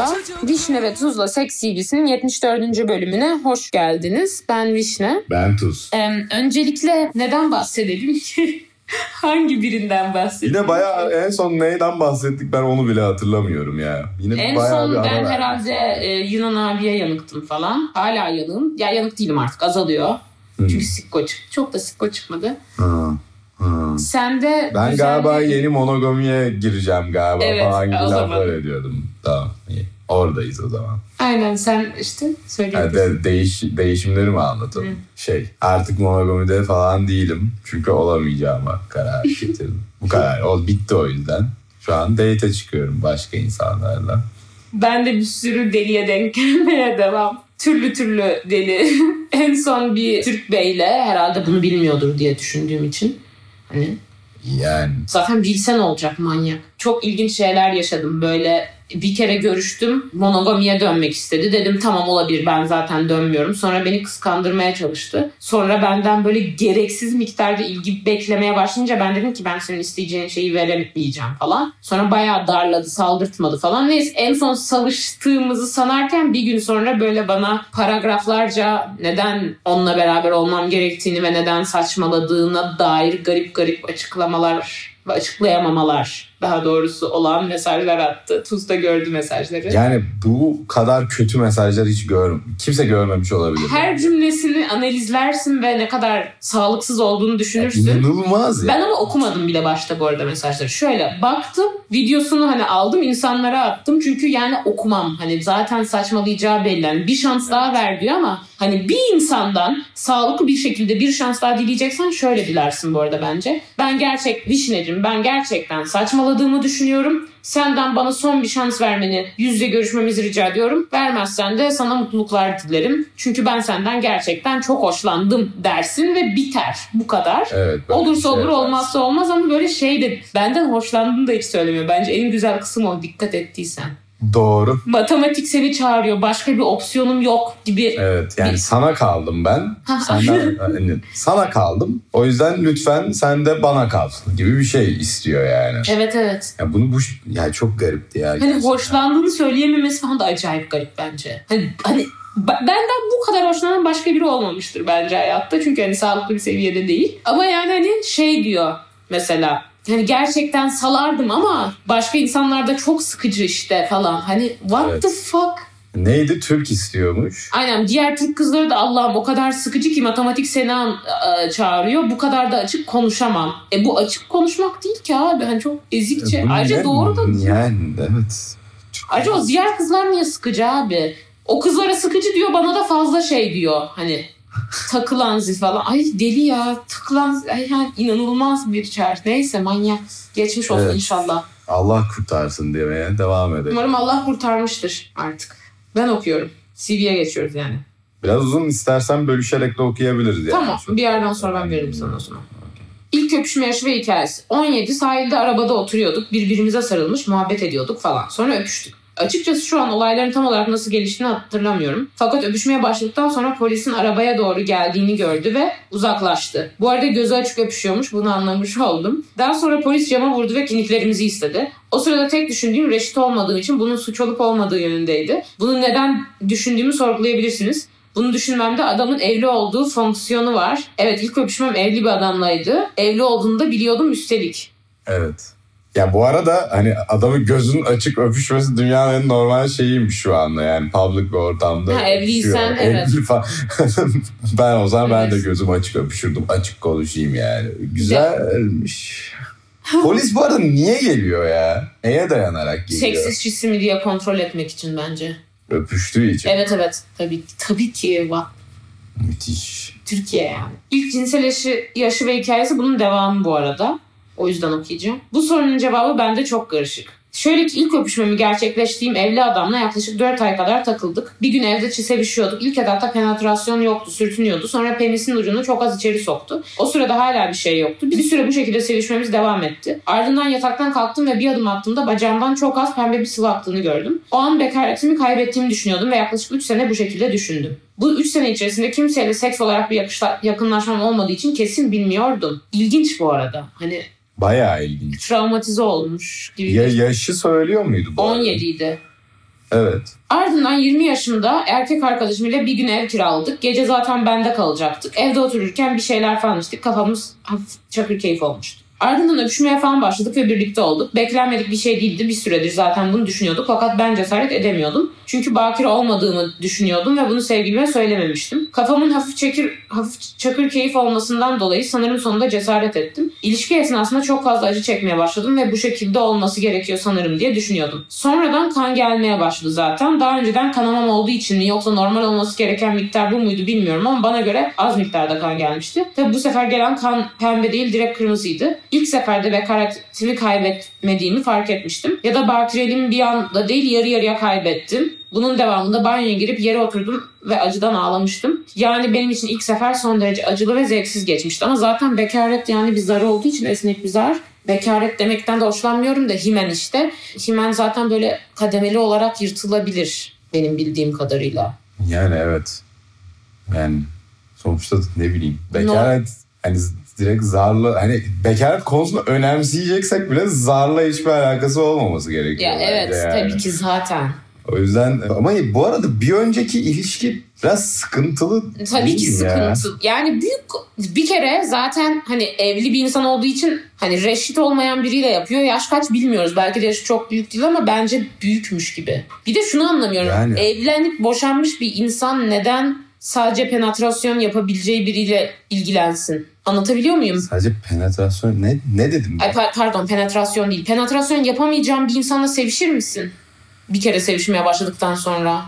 merhaba. Vişne ve Tuzla Seks CV'sinin 74. bölümüne hoş geldiniz. Ben Vişne. Ben Tuz. Ee, öncelikle neden bahsedelim ki? Hangi birinden bahsedelim? Yine bayağı en son neyden bahsettik ben onu bile hatırlamıyorum ya. Yine En bayağı son bir ben verdik. herhalde e, Yunan abiye yanıktım falan. Hala yanığım. Ya yanık değilim artık azalıyor. Hmm. Çünkü sikko çıktı. Çok da sikko çıkmadı. Hı, hı. Sen de Ben güzel galiba yeni monogamiye gireceğim galiba Evet, falan gibi laflar ediyordum. Tamam iyi. Oradayız o zaman. Aynen sen işte Yani söyledin. de, değiş, değişimleri mi anlatalım? Hı. Şey artık monogamide falan değilim. Çünkü olamayacağıma karar getirdim. Bu kadar. O bitti o yüzden. Şu an date çıkıyorum başka insanlarla. Ben de bir sürü deliye denk gelmeye devam. Türlü türlü deli. en son bir Türk beyle herhalde bunu bilmiyordur diye düşündüğüm için. Yani zaten bilsen olacak manyak. Çok ilginç şeyler yaşadım. Böyle bir kere görüştüm. Monogamiye dönmek istedi. Dedim tamam olabilir ben zaten dönmüyorum. Sonra beni kıskandırmaya çalıştı. Sonra benden böyle gereksiz miktarda ilgi beklemeye başlayınca ben dedim ki ben senin isteyeceğin şeyi veremeyeceğim falan. Sonra bayağı darladı, saldırtmadı falan. Neyse en son salıştığımızı sanarken bir gün sonra böyle bana paragraflarca neden onunla beraber olmam gerektiğini ve neden saçmaladığına dair garip garip açıklamalar ve açıklayamamalar daha doğrusu olan mesajlar attı. Tuz da gördü mesajları. yani bu kadar kötü mesajlar hiç gör kimse görmemiş olabilir. Her cümlesini analizlersin ve ne kadar sağlıksız olduğunu düşünürsün. İnanılmaz ya. Ben ama okumadım bile başta bu arada mesajları. Şöyle baktım videosunu hani aldım insanlara attım çünkü yani okumam. Hani zaten saçmalayacağı belli. Hani bir şans daha ver diyor ama hani bir insandan sağlıklı bir şekilde bir şans daha dileyeceksen şöyle dilersin bu arada bence. Ben gerçek Vişneciğim ben gerçekten saçmaladığımı düşünüyorum. Senden bana son bir şans vermeni, yüz yüze görüşmemizi rica ediyorum. Vermezsen de sana mutluluklar dilerim. Çünkü ben senden gerçekten çok hoşlandım dersin ve biter. Bu kadar. Evet. Olursa şey olur yaparsın. olmazsa olmaz ama böyle şey de benden hoşlandığını da hiç söylemiyor. Bence en güzel kısım o dikkat ettiysen. Doğru. Matematik seni çağırıyor başka bir opsiyonum yok gibi. Evet yani Bir- sana kaldım ben. Senden, hani sana kaldım. O yüzden lütfen sen de bana kal gibi bir şey istiyor yani. Evet evet. Ya bunu bu ya çok garipti ya. Hani gerçekten. hoşlandığını söyleyememesi falan da acayip garip bence. Hani, hani benden bu kadar hoşlanan başka biri olmamıştır bence hayatta. Çünkü hani sağlıklı bir seviyede değil. Ama yani hani şey diyor mesela hani gerçekten salardım ama başka insanlarda çok sıkıcı işte falan. Hani what Evet. the fuck? Neydi? Türk istiyormuş. Aynen diğer Türk kızları da Allah'ım o kadar sıkıcı ki matematik seni an- e, çağırıyor. Bu kadar da açık konuşamam. E bu açık konuşmak değil ki abi. Hani çok ezikçe. E, Ayrıca ne- doğru da. Yani evet. Çok- Ayrıca o diğer kızlar niye sıkıcı abi? O kızlara sıkıcı diyor bana da fazla şey diyor. Hani takılan zil falan. Ay deli ya takılan ay yani inanılmaz bir çağrı. Neyse manyak. Geçmiş olsun Evet. inşallah. Allah kurtarsın demeye devam edelim. Umarım Allah kurtarmıştır artık. Ben okuyorum. CV'ye geçiyoruz yani. Biraz uzun istersen bölüşerek de okuyabiliriz yani. Tamam bir yerden sonra ben veririm sana o zaman. İlk öpüşme yaşı ve hikayesi. 17 sahilde arabada oturuyorduk. Birbirimize sarılmış muhabbet ediyorduk falan. Sonra öpüştük. Açıkçası şu an olayların tam olarak nasıl geliştiğini hatırlamıyorum. Fakat öpüşmeye başladıktan sonra polisin arabaya doğru geldiğini gördü ve uzaklaştı. Bu arada gözü açık öpüşüyormuş bunu anlamış oldum. Daha sonra polis cama vurdu ve kimliklerimizi istedi. O sırada tek düşündüğüm reşit olmadığı için bunun suç olup olmadığı yönündeydi. Bunu neden düşündüğümü sorgulayabilirsiniz. Bunu düşünmemde adamın evli olduğu fonksiyonu var. Evet ilk öpüşmem evli bir adamlaydı. Evli olduğunu da biliyordum üstelik. Evet. Ya bu arada hani adamın gözünün açık öpüşmesi dünyanın en normal şeyiymiş şu anda yani public bir ortamda. Ha, evliysen, evet. Evli falan. ben o zaman ben de Evet. gözüm açık öpüşürdüm. Açık konuşayım yani. Güzelmiş. Polis bu arada niye geliyor ya? Neye dayanarak geliyor? Seks işçisi mi diye kontrol etmek için bence. Öpüştüğü için. Evet evet tabii tabii ki va- Müthiş. Türkiye yani. İlk cinsel yaşı, yaşı ve hikayesi bunun devamı bu arada. O yüzden okuyacağım. Bu sorunun cevabı bende çok karışık. Şöyle ki ilk öpüşmemi gerçekleştiğim evli adamla yaklaşık 4 ay kadar takıldık. Bir gün evde sevişiyorduk. İlk etapta penetrasyon yoktu, sürtünüyordu. Sonra penisin ucunu çok az içeri soktu. O sırada hala bir şey yoktu. Bir süre bu şekilde sevişmemiz devam etti. Ardından yataktan kalktım ve bir adım attığımda bacağımdan çok az pembe bir sıvı aktığını gördüm. O an bekaretimi kaybettiğimi düşünüyordum ve yaklaşık 3 sene bu şekilde düşündüm. Bu 3 sene içerisinde kimseyle seks olarak bir yakınlaşmam olmadığı için kesin bilmiyordum. İlginç bu arada. Hani Bayağı ilginç. travmatize olmuş gibi. Ya yaşı söylüyor muydu bu? arada? 17 idi. Evet. Ardından 20 yaşımda erkek arkadaşımla bir gün ev kiraladık. Gece zaten bende kalacaktık. Evde otururken bir şeyler falan içtik. Kafamız hafif çakır keyif olmuştu. Ardından öpüşmeye falan başladık ve birlikte olduk. Beklenmedik bir şey değildi. Bir süredir zaten bunu düşünüyorduk. Fakat ben cesaret edemiyordum. Çünkü bakire olmadığımı düşünüyordum ve bunu sevgilime söylememiştim. Kafamın hafif çakır, hafif çakır keyif olmasından dolayı sanırım sonunda cesaret ettim. İlişki esnasında çok fazla acı çekmeye başladım ve bu şekilde olması gerekiyor sanırım diye düşünüyordum. Sonradan kan gelmeye başladı zaten. Daha önceden kanamam olduğu için mi yoksa normal olması gereken miktar bu muydu bilmiyorum ama bana göre az miktarda kan gelmişti. Tabi bu sefer gelen kan pembe değil direkt kırmızıydı. İlk seferde bekaretimi kaybetmediğimi fark etmiştim. Ya da bakireliğimi bir anda değil yarı yarıya kaybettim. Bunun devamında banyoya girip yere oturdum ve acıdan ağlamıştım. Yani benim için ilk sefer son derece acılı ve zevksiz geçmişti. Ama zaten bekaret yani bir zar olduğu için esnek bir zar. Bekaret demekten de hoşlanmıyorum da himen işte. Himen zaten böyle kademeli olarak yırtılabilir benim bildiğim kadarıyla. Yani evet. Yani sonuçta ne bileyim. Bekaret hani direkt zarla hani bekaret konusunu önemseyeceksek bile zarla hiçbir alakası olmaması gerekiyor. Ya evet yani. tabii ki zaten. O yüzden ama bu arada bir önceki ilişki biraz sıkıntılı Tabii ki sıkıntı. Ya? Yani büyük bir kere zaten hani evli bir insan olduğu için hani reşit olmayan biriyle yapıyor. Yaş kaç bilmiyoruz. Belki de yaşı çok büyük değil ama bence büyükmüş gibi. Bir de şunu anlamıyorum. Yani. Evlenip boşanmış bir insan neden sadece penetrasyon yapabileceği biriyle ilgilensin? Anlatabiliyor muyum? Sadece penetrasyon ne ne dedim ben? Ay par- pardon penetrasyon değil. Penetrasyon yapamayacağın bir insanla sevişir misin? Bir kere sevişmeye başladıktan sonra.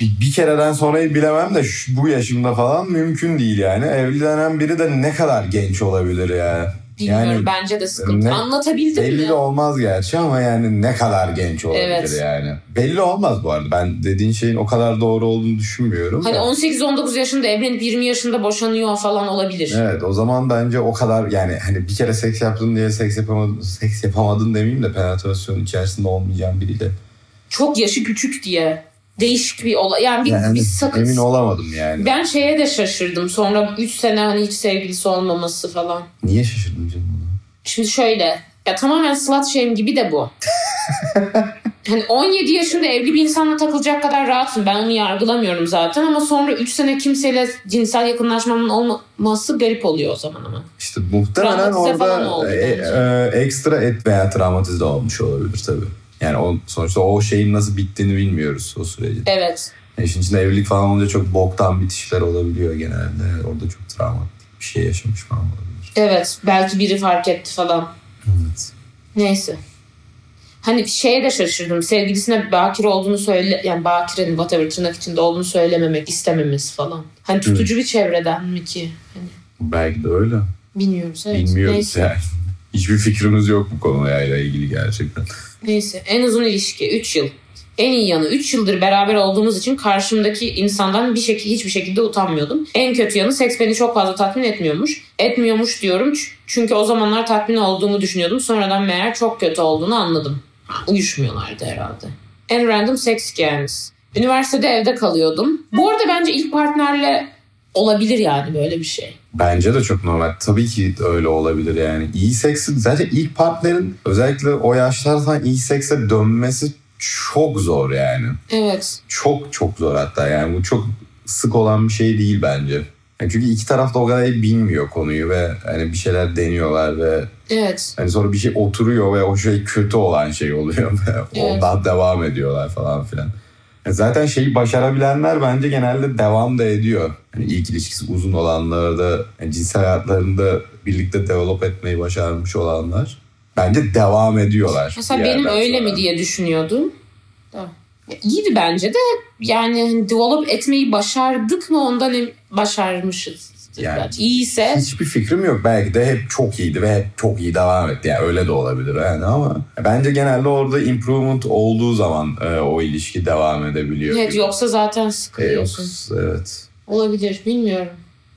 Bir, bir kereden sonrayı bilemem de şu, bu yaşımda falan mümkün değil yani. Evlenen biri de ne kadar genç olabilir ya. Bilmiyorum Yani bence de sıkıntı. ne- Anlatabildim Belli mi? de olmaz gerçi ama yani ne kadar genç olabilir Evet. yani. Belli olmaz bu arada. Ben dediğin şeyin o kadar doğru olduğunu düşünmüyorum. Hani da. 18-19 yaşında evlenip 20 yaşında boşanıyor falan olabilir. Evet o zaman bence o kadar yani hani bir kere seks yaptın diye seks yapamadın, seks yapamadın demeyeyim de penetrasyon içerisinde olmayacağım biriyle. Çok yaşı küçük diye. Değişik bir olay. Yani bir, Yani bir sakın. emin olamadım yani. Ben şeye de şaşırdım. Sonra 3 sene hani hiç sevgilisi olmaması falan. Niye şaşırdın canım? Şimdi şöyle. Ya tamamen slut shame gibi de bu. hani 17 yaşında evli bir insanla takılacak kadar rahatsın. Ben onu yargılamıyorum zaten ama sonra 3 sene kimseyle cinsel yakınlaşmamın olmaması garip oluyor o zaman ama. İşte muhtemelen Travmatize orada e, bence. e, ekstra et veya travmatize olmuş olabilir tabii. Yani o, sonuçta o şeyin nasıl bittiğini bilmiyoruz o süreci. Evet. Yani işin içinde evlilik falan olunca çok boktan bitişler olabiliyor genelde. Orada çok travmatik bir şey yaşamış falan olabilir. Evet. Belki biri fark etti falan. Evet. Neyse. Hani şeye de şaşırdım. Sevgilisine bakire olduğunu söyle yani bakirenin whatever tırnak içinde olduğunu söylememek istememesi falan. Hani tutucu bir çevreden mi ki? Hani Belki de öyle. bilmiyoruz evet. Bilmiyoruz Neyse. yani. Hiçbir fikrimiz yok bu konuyla ilgili gerçekten. Neyse. En uzun ilişki 3 yıl. En iyi yanı 3 yıldır beraber olduğumuz için karşımdaki insandan bir şekilde hiçbir şekilde utanmıyordum. En kötü yanı seks beni çok fazla tatmin etmiyormuş. Etmiyormuş diyorum çünkü o zamanlar tatmin olduğumu düşünüyordum. Sonradan meğer çok kötü olduğunu anladım. Uyuşmuyorlardı herhalde. En random sex hikayemiz. Üniversitede evde kalıyordum. Bu arada bence ilk partnerle olabilir yani böyle bir şey. Bence de çok normal. Tabii ki öyle olabilir yani. İyi seksin zaten ilk partnerin özellikle o yaşlardan iyi sekse dönmesi çok zor yani. Evet. Çok çok zor hatta yani bu çok sık olan bir şey değil bence. Yani çünkü iki taraf da o kadar iyi bilmiyor konuyu ve hani bir şeyler deniyorlar ve Evet. hani sonra bir şey oturuyor ve o şey kötü olan şey oluyor ve Evet. ondan devam ediyorlar falan filan. Yani Zaten şeyi başarabilenler bence genelde devam da ediyor. Yani ilk ilişkisi uzun olanlar da yani cinsel hayatlarında birlikte develop etmeyi başarmış olanlar bence devam ediyorlar. Mesela benim öyle sonra. mi diye düşünüyordum. Da. İyiydi bence de yani hani develop etmeyi başardık mı ondan başarmışız. Yani. İyiyse Hiçbir fikrim yok. Belki de hep çok iyiydi ve hep çok iyi devam etti. Yani öyle de olabilir yani ama bence genelde orada improvement olduğu zaman e, o ilişki devam edebiliyor. evet, yoksa zaten E, sıkılıyorsun. evet. Olabilir bilmiyorum.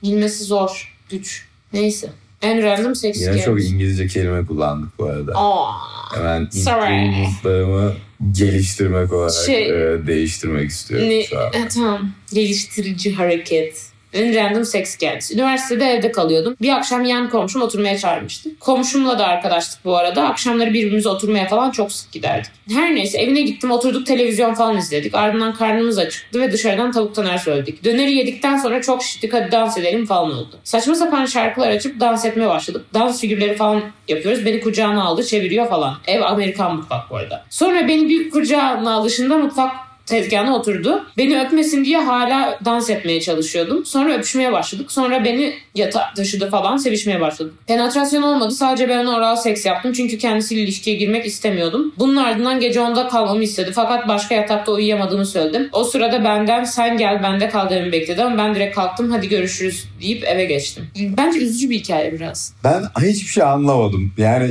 Bilmesi zor. Güç. Neyse. En random sex Yine çok İngilizce kelime kullandık bu arada. Aa, Hemen improvement'larımı geliştirmek olarak Şey- e, değiştirmek istiyorum ne, şu an. e, tamam. Geliştirici hareket. Random sex geldi. Üniversitede evde kalıyordum. Bir akşam yan komşum oturmaya çağırmıştı. Komşumla da arkadaştık bu arada. Akşamları birbirimize oturmaya falan çok sık giderdik. Her neyse evine gittim oturduk televizyon falan izledik. Ardından karnımız acıktı ve dışarıdan tavuk taner söyledik. Döneri yedikten sonra çok şiştik hadi dans edelim falan oldu. Saçma sapan şarkılar açıp dans etmeye başladık. Dans figürleri falan yapıyoruz. Beni kucağına aldı çeviriyor falan. Ev Amerikan mutfak bu arada. Sonra beni bir kucağına alışında mutfak tezgahına oturdu. Beni öpmesin diye hala dans etmeye çalışıyordum. Sonra öpüşmeye başladık. Sonra beni yatağa taşıdı falan sevişmeye başladık. Penetrasyon olmadı. Sadece ben ona oral seks yaptım. Çünkü kendisiyle ilişkiye girmek istemiyordum. Bunun ardından gece onda kalmamı istedi. Fakat başka yatakta uyuyamadığımı söyledim. O sırada benden sen gel bende kal dememi bekledi ama ben direkt kalktım hadi görüşürüz deyip eve geçtim. Bence üzücü bir hikaye biraz. Ben hiçbir şey anlamadım. Yani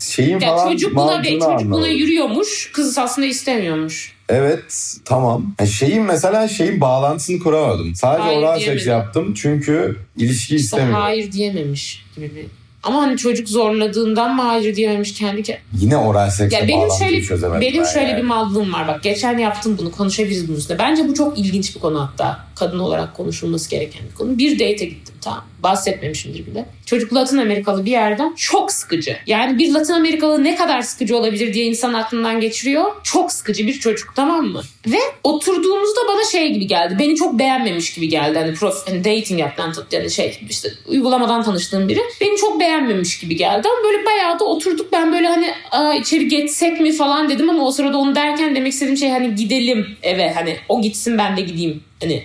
şeyin Ya falan çocuk buna, çocuk buna anlamadım. yürüyormuş. Kız aslında istemiyormuş. Evet tamam. Ya şeyin mesela şeyin bağlantısını kuramadım. Sadece Hayır oral seks yaptım çünkü ilişki İşte istemiyorum. hayır diyememiş gibi bir. Ama hani çocuk zorladığından mı hayır diyememiş kendi ke- Yine oral seksle Ya benim şöyle benim ben şöyle yani. bir mallığım var. Bak geçen yaptım bunu konuşabiliriz bunun üstüne. Bence bu çok ilginç bir konu hatta. Kadın olarak konuşulması gereken bir konu. Bir date'e gittim tamam. Bahsetmemişimdir bile. Çocuk Latin Amerikalı bir yerden çok sıkıcı. Yani bir Latin Amerikalı ne kadar sıkıcı olabilir diye insan aklından geçiriyor. Çok sıkıcı bir çocuk tamam mı? Ve oturduğumuzda bana şey gibi geldi. Beni çok beğenmemiş gibi geldi. Hani, prof, hani dating yaptan yani şey işte uygulamadan tanıştığım biri. Beni çok beğenmemiş gibi geldi ama böyle bayağı da oturduk. Ben böyle hani içeri geçsek mi falan dedim ama o sırada onu derken demek istediğim şey hani gidelim eve hani o gitsin ben de gideyim. Hani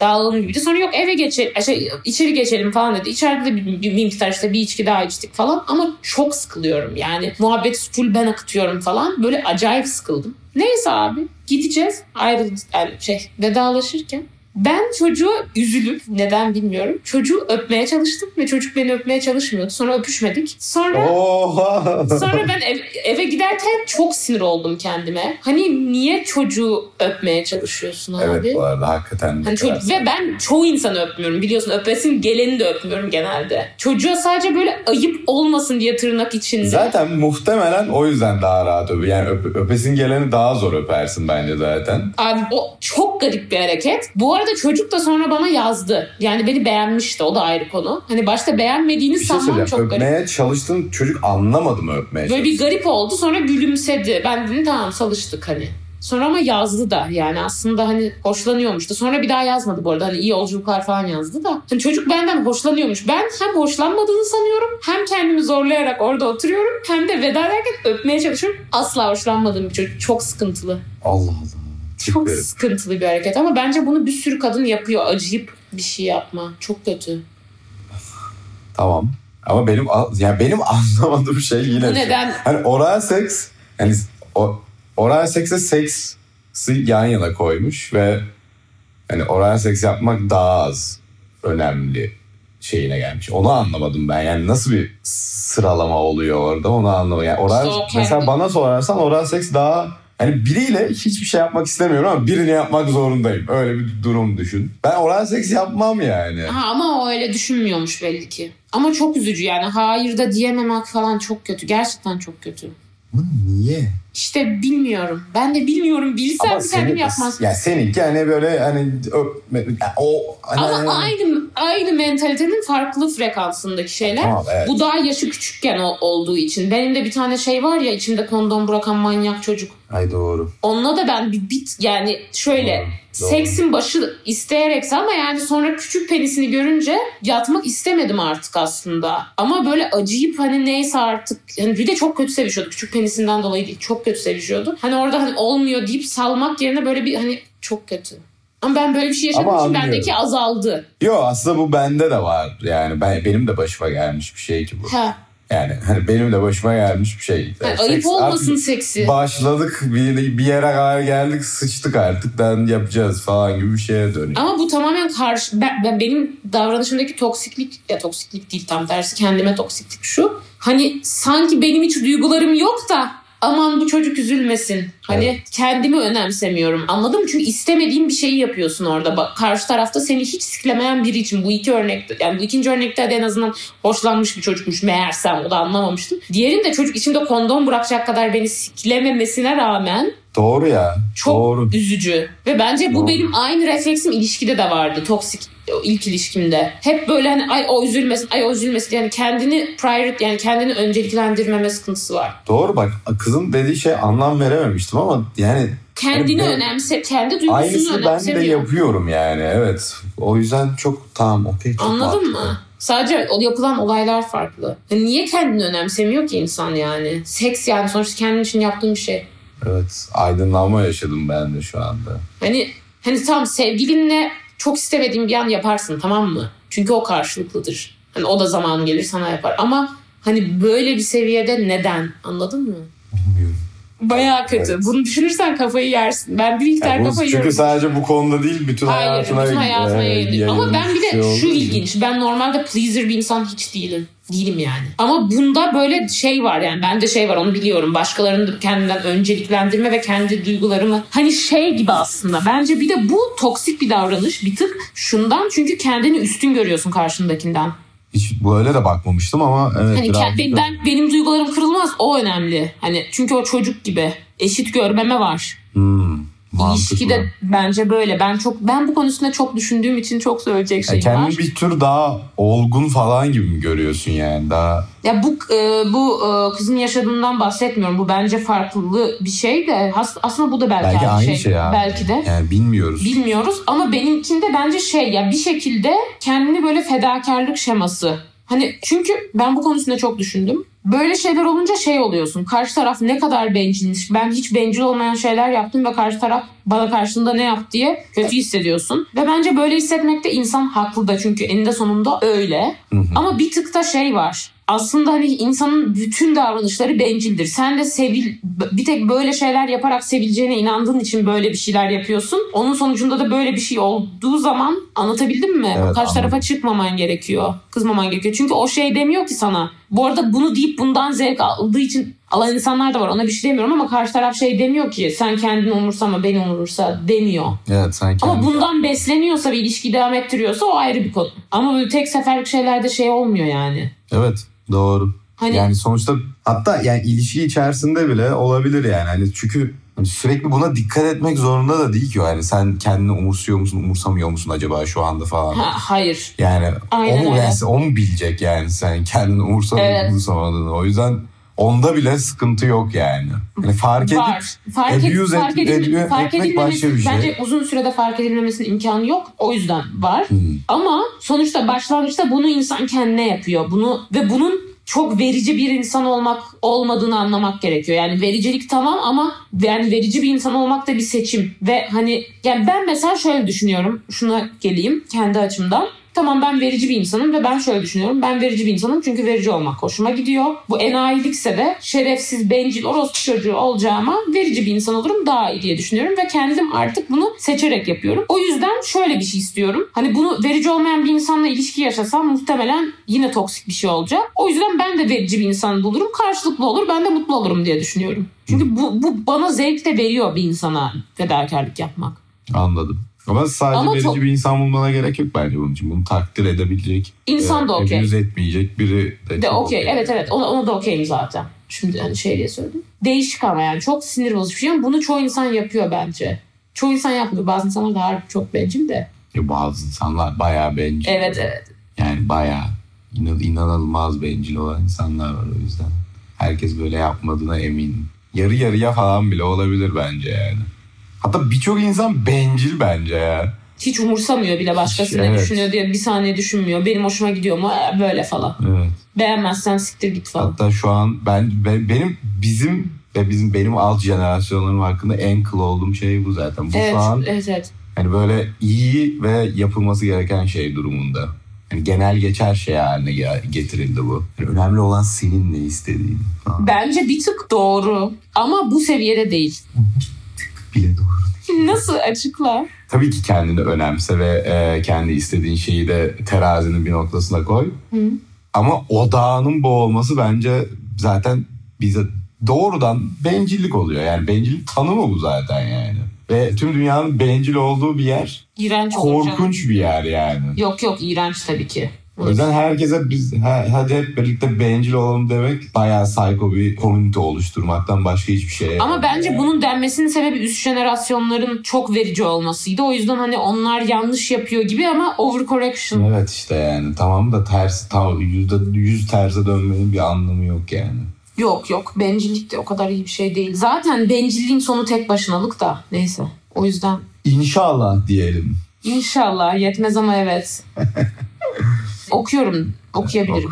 dağılalım gibiydi. Sonra yok eve geçelim, şey, içeri geçelim falan dedi. İçeride de bir, bir miktar işte bir içki daha içtik falan ama çok sıkılıyorum. Yani muhabbet full ben akıtıyorum falan. Böyle acayip sıkıldım. Neyse abi gideceğiz ayrıldık yani şey vedalaşırken ben çocuğa üzülüp neden bilmiyorum çocuğu öpmeye çalıştım ve çocuk beni öpmeye çalışmıyordu. Sonra öpüşmedik. Sonra Oha. Sonra ben ev- eve giderken çok sinir oldum kendime. Hani niye çocuğu öpmeye çalışıyorsun abi? evet bu arada hakikaten. Hani çocuk, ve ben çoğu insanı öpmüyorum biliyorsun. Öpesin geleni de öpmüyorum genelde. Çocuğa sadece böyle ayıp olmasın diye tırnak içinde. Zaten muhtemelen o yüzden daha rahat öpüyor. Yani öp- öpesin geleni daha zor öpersin bence zaten. Abi o çok garip bir hareket. Bu arada çocuk da sonra bana yazdı. Yani beni beğenmişti o da ayrı konu. Hani başta beğenmediğini Bir şey sanmam çok garip. Öpmeye çalıştın çocuk anlamadı mı öpmeye Böyle bir garip oldu sonra gülümsedi. Ben dedim tamam çalıştık hani. Sonra ama yazdı da yani aslında hani hoşlanıyormuştu. Sonra bir daha yazmadı bu arada hani iyi yolculuklar falan yazdı da. Hani çocuk benden hoşlanıyormuş. Ben hem hoşlanmadığını sanıyorum hem kendimi zorlayarak orada oturuyorum hem de veda ederken öpmeye çalışıyorum. Asla hoşlanmadığım bir çocuk. Çok sıkıntılı. Allah Allah. Çok sıkıntılı bir hareket ama bence bunu bir sürü kadın yapıyor. Acıyıp bir şey yapma. Çok kötü. Tamam. Ama benim yani benim anlamadığım şey yine Bu neden? Hani oral seks yani o, oral sekse seksi yan yana koymuş ve hani oral seks yapmak daha az önemli şeyine gelmiş. Onu anlamadım ben. Yani nasıl bir sıralama oluyor orada onu anlamadım. Yani oral, mesela bana sorarsan oral seks daha hani biriyle hiçbir şey yapmak istemiyorum ama birini yapmak zorundayım. Öyle bir durum düşün. Ben oral seks yapmam yani. Ha, ama o öyle düşünmüyormuş belli ki. Ama çok üzücü yani. Hayır da diyememek falan çok kötü. Gerçekten çok kötü. Bu niye? İşte bilmiyorum. Ben de bilmiyorum. Bilsem Ama kendim senin, yapmaz. ya seninki hani böyle hani öpme, o hani, Ama aynı aynı mentalitenin farklı frekansındaki şeyler. Tamam, evet. Bu daha yaşı küçükken ol- olduğu için. Benim de bir tane şey var ya içinde kondom bırakan manyak çocuk. Ay doğru. Onunla da ben bir bit yani şöyle Doğru, doğru. seksin başı isteyerek ama yani sonra küçük penisini görünce yatmak istemedim artık aslında. Ama böyle acıyıp hani neyse artık hani bir de çok kötü sevişiyordu. Küçük penisinden dolayı değil çok kötü sevişiyordu. Hani orada hani olmuyor deyip salmak yerine böyle bir hani çok kötü. Ama ben böyle bir şey yaşadığım için bendeki azaldı. Yo aslında bu bende de var. Yani ben benim de başıma gelmiş bir şey ki bu. Ha. Yani hani benim de başıma gelmiş bir şey. Yani ayıp seks olmasın seksi. Başladık bir, bir yere kadar geldik sıçtık artık ben yapacağız falan gibi bir şeye dönüyor. Ama bu tamamen karşı ben, ben- benim davranışımdaki toksiklik ya toksiklik değil tam tersi kendime toksiklik şu. Hani sanki benim hiç duygularım yok da aman bu çocuk üzülmesin Hani Evet. kendimi önemsemiyorum. Anladın mı? Çünkü istemediğin bir şeyi yapıyorsun orada. Bak karşı tarafta seni hiç siklemeyen biri için bu iki örnekte yani bu ikinci örnekte de en azından hoşlanmış bir çocukmuş meğersem o da anlamamıştım. Diğerinde çocuk içimde kondom bırakacak kadar beni siklememesine rağmen Doğru ya. çok Doğru. üzücü. Ve bence bu Doğru. benim aynı refleksim ilişkide de vardı. Toksik ilk ilişkimde. Hep böyle hani ay o üzülmesin, ay o üzülmesin. Yani kendini priority yani kendini önceliklendirmeme sıkıntısı var. Doğru bak kızın dediği şey anlam verememiştim ama yani Kendini Evet. önemse, kendi duygusunu aynısını ben de yapıyorum yani evet. O yüzden çok tamam okey Anladın mantıklı. mı? Sadece o yapılan olaylar farklı. Yani niye kendini önemsemiyor ki insan yani? Seks yani sonuçta kendin için yaptığın bir şey. Evet aydınlanma yaşadım ben de şu anda. Hani hani tam sevgilinle çok istemediğin bir an yaparsın tamam mı? Çünkü o karşılıklıdır. Hani o da zaman gelir sana yapar. Ama hani böyle bir seviyede neden? Anladın mı? Bayağı kötü. Evet. Bunu düşünürsen kafayı yersin. Ben bir miktar Yani kafayı çünkü yiyorum. sadece bu konuda değil bütün Hayır, hayatına, bütün hayatıma e, yayılıyor. Ama ben bir de şey şu ilginç. Ben normalde pleaser bir insan hiç değilim. Değilim yani. Ama bunda böyle şey var yani. Bende şey var onu biliyorum. Başkalarını kendinden önceliklendirme ve kendi duygularımı. Hani şey gibi aslında. Bence bir de bu toksik bir davranış. Bir tık şundan çünkü kendini üstün görüyorsun karşındakinden. Hiç böyle de bakmamıştım ama evet Hani birazcık ke- da- ben, benim duygularım kırılmaz. O önemli. Hani çünkü o çocuk gibi. Eşit görmeme var. Hmm, mantıklı. İlişkide bence böyle. Ben çok ben bu konusunda çok düşündüğüm için çok söyleyecek Ya şeyim var. kendini bir tür daha olgun falan gibi mi görüyorsun yani daha Ya bu e, bu e, kızın yaşadığından bahsetmiyorum. Bu bence farklı bir şey de aslında bu da belki, belki aynı şey. şey. Belki de. Yani bilmiyoruz. Bilmiyoruz ama benimkinde bence şey ya bir şekilde kendini böyle fedakarlık şeması. Hani çünkü ben bu konusunda çok düşündüm. Böyle şeyler olunca şey oluyorsun. Karşı taraf ne kadar bencilmiş. Ben hiç bencil olmayan şeyler yaptım ve karşı taraf bana karşında ne yaptı diye kötü hissediyorsun. Ve bence böyle hissetmekte insan haklı da çünkü eninde sonunda öyle. Hı hı. Ama bir tık da şey var. Aslında hani insanın bütün davranışları bencildir. Sen de sevil bir tek böyle şeyler yaparak sevileceğine inandığın için böyle bir şeyler yapıyorsun. Onun sonucunda da böyle bir şey olduğu zaman anlatabildim mi? Evet, Karşı tarafa çıkmaman gerekiyor. Kızmaman gerekiyor. Çünkü o şey demiyor ki sana. Bu arada bunu deyip bundan zevk aldığı için alan insanlar da var. Ona bir şey demiyorum ama karşı taraf şey demiyor ki sen kendini umursama beni umursa demiyor. Evet sen Ama kendi- bundan besleniyorsa ve ilişkiyi devam ettiriyorsa o ayrı bir konu. Ama böyle tek seferlik şeylerde şey olmuyor yani. Evet doğru. Hani Yani sonuçta hatta yani ilişki içerisinde bile olabilir yani. Hani çünkü hani sürekli buna dikkat etmek zorunda da değil ki. Yani sen kendini umursuyor musun, umursamıyor musun acaba şu anda falan. ha, hayır. Yani Aynen o mu, öyle. yani o mu bilecek yani sen kendini umursamayıp Evet. umursamadığını. O yüzden onda bile sıkıntı yok yani. Yani fark edip Var. Fark, ed- abuse fark, edilme- ediyor- fark etmek başka bir şey. bence uzun sürede fark edilmemesinin imkanı yok. O yüzden var. Hmm. Ama sonuçta başlangıçta bunu insan kendine yapıyor. Bunu ve bunun çok verici bir insan olmak olmadığını anlamak gerekiyor. Yani vericilik tamam ama yani verici bir insan olmak da bir seçim. Ve hani yani ben mesela şöyle düşünüyorum. Şuna geleyim kendi açımdan. Tamam ben verici bir insanım ve ben şöyle düşünüyorum. Ben verici bir insanım çünkü verici olmak hoşuma gidiyor. Bu enayilikse de şerefsiz, bencil, orospu çocuğu olacağıma verici bir insan olurum daha iyi diye düşünüyorum. Ve kendim artık bunu seçerek yapıyorum. O yüzden şöyle bir şey istiyorum. Hani bunu verici olmayan bir insanla ilişki yaşasam muhtemelen yine toksik bir şey olacak. O yüzden ben de verici bir insan bulurum. Karşılıklı olur. Ben de mutlu olurum diye düşünüyorum. Çünkü bu, bu bana zevk de veriyor bir insana fedakarlık yapmak. anladım. Ama sadece Ama verici çok- bir insan bulmana gerek yok bence bunun için. Bunu takdir edebilecek, İnsan e, da okey. abuse etmeyecek biri de, De okey. Evet evet. Ona, ona da okeyim zaten. Şimdi hani şey diye söyledim. Değişik ama yani çok sinir bozucu bir şey ama bunu çoğu insan yapıyor bence. Çoğu insan yapmıyor. Bazı insanlar da harbi çok bencil de. Ya bazı insanlar bayağı bencil. Evet evet. Yani bayağı inan- inanılmaz bencil olan insanlar var o yüzden. Herkes böyle yapmadığına eminim. Yarı yarıya falan bile olabilir bence yani. Hatta birçok insan bencil bence ya. Hiç umursamıyor bile başkası ne Evet. düşünüyor diye bir saniye düşünmüyor. Benim hoşuma gidiyor mu? Ee, Böyle falan. Evet. Beğenmezsen siktir git falan. Hatta şu an ben, ben- benim bizim ve bizim benim alt jenerasyonlarım hakkında en kıl olduğum şey bu zaten. Bu Evet, şu an evet evet. hani böyle iyi ve yapılması gereken şey durumunda. Yani genel geçer şey haline ge- getirildi bu. Yani önemli olan senin ne istediğin falan. Bence bir tık doğru. Ama bu seviyede değil. Bile doğru. Nasıl açıkla? Tabii ki kendini önemse ve e, kendi istediğin şeyi de terazinin bir noktasına koy. Hı. Ama odağının bu olması bence zaten bize doğrudan bencillik oluyor. Yani bencillik tanımı bu zaten yani. Ve tüm dünyanın bencil olduğu bir yer İğrenç korkunç bir yer yani. Yok yok iğrenç tabii ki. O yüzden herkese biz ha- hadi hep birlikte bencil olalım demek bayağı psycho bir komünite oluşturmaktan başka hiçbir şey. Ama bence bunun denmesinin sebebi üst jenerasyonların çok verici olmasıydı. O yüzden hani onlar yanlış yapıyor gibi ama overcorrection. Evet işte yani tamam da tersi tam yüzde yüz terse dönmenin bir anlamı yok yani. Yok yok bencillik de o kadar iyi bir şey değil. Zaten bencilliğin sonu tek başınalık da neyse. O yüzden İnşallah diyelim. inşallah yetmez ama evet. Okuyorum okuyabilirim.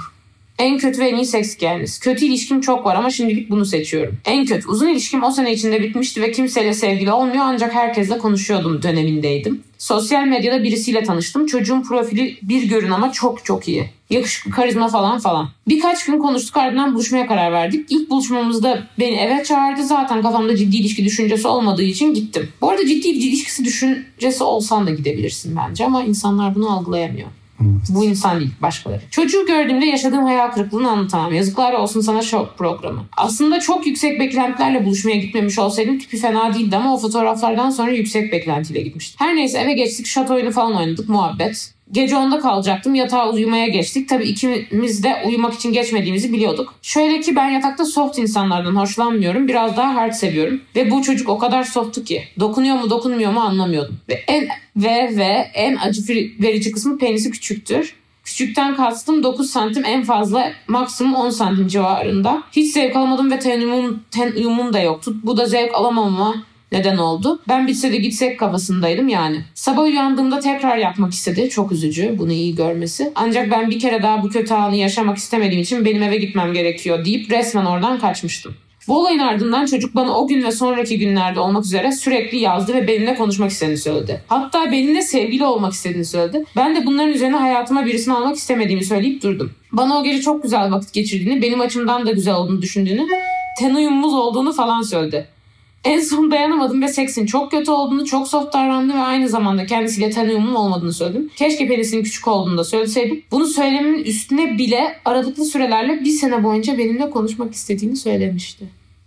En kötü ve en iyi seks hikayeniz. Kötü ilişkim çok var ama şimdilik bunu seçiyorum. En kötü. Uzun ilişkim o sene içinde bitmişti ve kimseyle sevgili olmuyor ancak herkesle konuşuyordum dönemindeydim. Sosyal medyada birisiyle tanıştım. Çocuğun profili bir görün ama çok çok iyi. Yakışıklı, karizma falan falan. Birkaç gün konuştuk ardından buluşmaya karar verdik. İlk buluşmamızda beni eve çağırdı. Zaten kafamda ciddi ilişki düşüncesi olmadığı için gittim. Bu arada ciddi bir ilişkisi düşüncesi olsan da gidebilirsin bence ama insanlar bunu algılayamıyor. Bu insan değil başkaları. Çocuğu gördüğümde yaşadığım hayal kırıklığını anlatamam. Yazıklar olsun sana şok programı. Aslında çok yüksek beklentilerle buluşmaya gitmemiş olsaydım tipi fena değildi ama o fotoğraflardan sonra yüksek beklentiyle gitmiştim. Her neyse eve geçtik şat oyunu falan oynadık muhabbet. Gece onda kalacaktım. Yatağa uyumaya geçtik. Tabii ikimiz de uyumak için geçmediğimizi biliyorduk. Şöyle ki ben yatakta soft insanlardan hoşlanmıyorum. Biraz daha hard seviyorum. Ve bu çocuk o kadar softtu ki. Dokunuyor mu dokunmuyor mu anlamıyordum. Ve en ve ve en acı verici kısmı penisi küçüktür. Küçükten kastım 9 santim en fazla maksimum 10 santim civarında. Hiç zevk alamadım ve ten uyumum, ten uyumum da yoktu. Bu da zevk alamama neden oldu. Ben bitse de gitsek kafasındaydım yani. Sabah uyandığımda tekrar yapmak istedi. Çok üzücü bunu iyi görmesi. Ancak ben bir kere daha bu kötü anı yaşamak istemediğim için benim eve gitmem gerekiyor deyip resmen oradan kaçmıştım. Bu olayın ardından çocuk bana o gün ve sonraki günlerde olmak üzere sürekli yazdı ve benimle konuşmak istediğini söyledi. Hatta benimle sevgili olmak istediğini söyledi. Ben de bunların üzerine hayatıma birisini almak istemediğimi söyleyip durdum. Bana o gece çok güzel vakit geçirdiğini, benim açımdan da güzel olduğunu düşündüğünü, ten uyumumuz olduğunu falan söyledi. En son dayanamadım ve seksin çok kötü olduğunu, çok soft davrandı ve aynı zamanda kendisiyle uyumum olmadığını söyledim. Keşke penisinin küçük olduğunu da söyleseydim. Bunu söylememin üstüne bile aralıklı sürelerle bir sene boyunca benimle konuşmak istediğini söylemişti.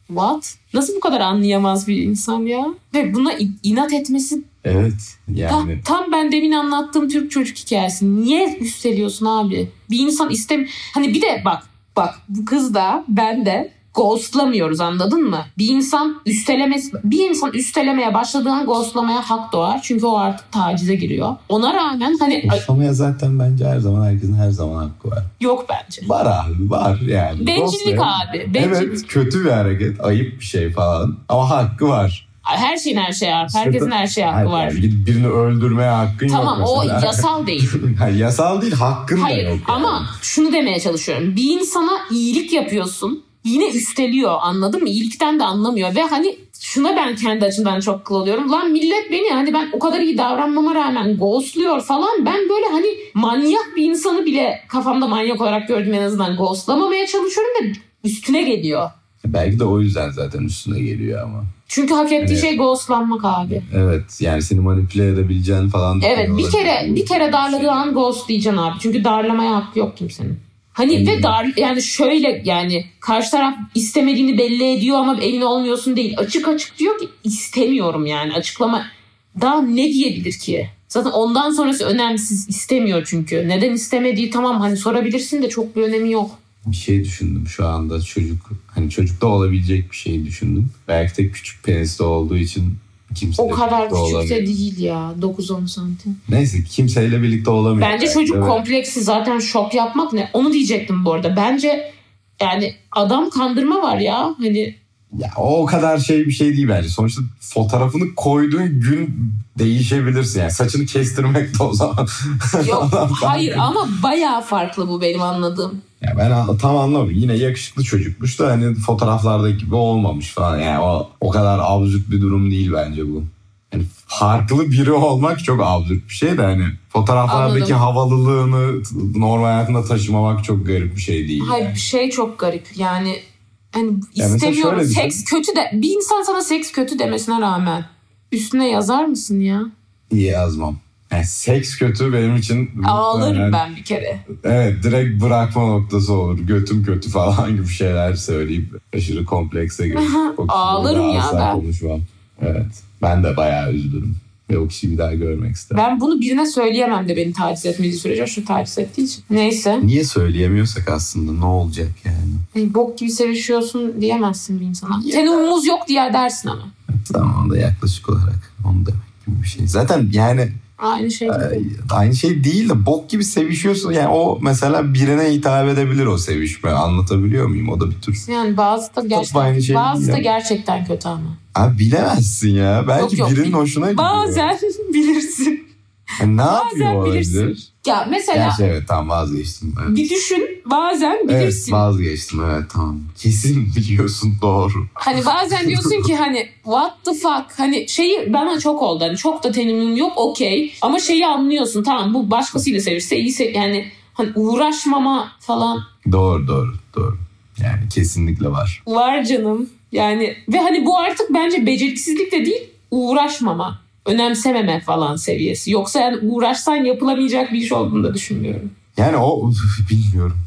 What? Nasıl bu kadar anlayamaz bir insan ya? Ve buna inat etmesi Evet tam, yani. tam ben demin anlattığım Türk çocuk hikayesi. Niye üsteliyorsun abi? Bir insan istem... Hani bir de bak bak bu kız da ben de ghostlamıyoruz anladın mı? Bir insan üstelemesi, bir insan üstelemeye başladığı an ghostlamaya hak doğar. Çünkü o artık tacize giriyor. Ona rağmen hani ay, Boşlamaya zaten bence her zaman herkesin her zaman hakkı var. yok bence. Var abi var yani. Bencillik abi. Bencillik. Evet kötü bir hareket. Ayıp bir şey falan. Ama hakkı var. Her şeyin her şeye hakkı. Herkesin her şeye hakkı Hayır, var. yani birini öldürmeye hakkın Tamam yok o mesela. yasal değil. Hayır, yasal değil hakkın da Hayır yok. yani. ama şunu demeye çalışıyorum. Bir insana iyilik yapıyorsun. Yine üsteliyor anladın mı? İyilikten de anlamıyor ve hani şuna ben kendi açımdan çok kıl oluyorum. Lan millet beni hani ben o kadar iyi davranmama rağmen ghostluyor falan. Ben böyle hani manyak bir insanı bile kafamda manyak olarak gördüm en azından ghostlamamaya çalışıyorum da üstüne geliyor. Belki de o yüzden zaten üstüne geliyor ama. Çünkü hak ettiği Evet. şey ghostlanmak abi. Evet yani seni manipüle edebileceğin falan. Evet bir kere bir kere darladığı an ghost diyeceksin abi. Çünkü darlamaya hakkı yok kimsenin. Hani ve dar yani şöyle yani karşı taraf istemediğini belli ediyor ama emin olmuyorsun değil. Açık açık diyor ki istemiyorum yani açıklama. Daha ne diyebilir ki? Zaten ondan sonrası önemsiz istemiyor çünkü. Neden istemediği tamam hani sorabilirsin de çok bir önemi yok. Bir şey düşündüm şu anda çocuk hani çocukta olabilecek bir şey düşündüm. Belki de küçük penisli olduğu için kimse O kadar küçük de değil ya 9-10 santim. Neyse kimseyle birlikte olamıyor. Bence çocuk de. kompleksi zaten şok yapmak ne? Onu diyecektim bu arada. Bence yani adam kandırma var ya. Hani Ya o kadar şey bir şey değil bence. Sonuçta fotoğrafını koyduğun gün değişebilirsin. Yani saçını kestirmek de o zaman. yok hayır ama bayağı farklı bu benim anladığım. Ya ben tam anlamadım. Yine yakışıklı çocukmuş da hani fotoğraflardaki gibi olmamış falan. Yani o, o kadar absürt bir durum değil bence bu. Yani farklı biri olmak çok absürt bir şey de hani fotoğraflardaki Anladım. havalılığını normal hayatında taşımamak çok garip bir şey değil. Hayır yani. şey çok garip yani hani mesela istemiyorum şöyle düşün. seks kötü de bir insan sana seks kötü demesine rağmen üstüne yazar mısın ya? İyi yazmam. Yani seks kötü benim için. Ağlarım Yani- ben bir kere. Evet direkt bırakma noktası olur. Götüm kötü falan gibi şeyler söyleyip aşırı komplekse girip Ağlarım ya ben. konuşmam. Evet. Ben de bayağı üzülürüm. Ve o kişiyi bir daha görmek isterim. Ben bunu birine söyleyemem de beni taciz etmediği sürece şu taciz ettiği için. Neyse. Niye söyleyemiyorsak aslında ne olacak yani? Hani bok gibi sevişiyorsun diyemezsin bir insana. Ya. Senin umumuz yok diye dersin ama. Tamam da yaklaşık olarak onu demek gibi bir şey. Zaten yani Aynı şey değil. aynı şey değil de bok gibi sevişiyorsun. Yani o mesela birine hitap edebilir o sevişme. Anlatabiliyor muyum? O da bir tür. Yani bazı da gerçekten, şey bazı da gerçekten kötü ama. Abi bilemezsin ya. Belki Yok, yok. birinin hoşuna gidiyor. Bazen bilirsin. Yani ne bazen yapıyor olabilir? bilirsin. Ya mesela Gerçi evet tamam vazgeçtim. Evet. bir düşün bazen Evet bilirsin. vazgeçtim evet tamam. Kesin biliyorsun doğru. Hani bazen diyorsun ki hani what the fuck hani şeyi bana çok oldu hani çok da tenimim yok okey ama şeyi anlıyorsun tamam bu başkasıyla sevişse iyi se- yani hani uğraşmama falan Doğru doğru doğru. Yani kesinlikle var. var canım yani ve hani bu artık bence beceriksizlik de değil uğraşmama önemsememe falan seviyesi yoksa yani uğraşsan yapılamayacak bir iş olduğunu da düşünmüyorum. Yani o bilmiyorum.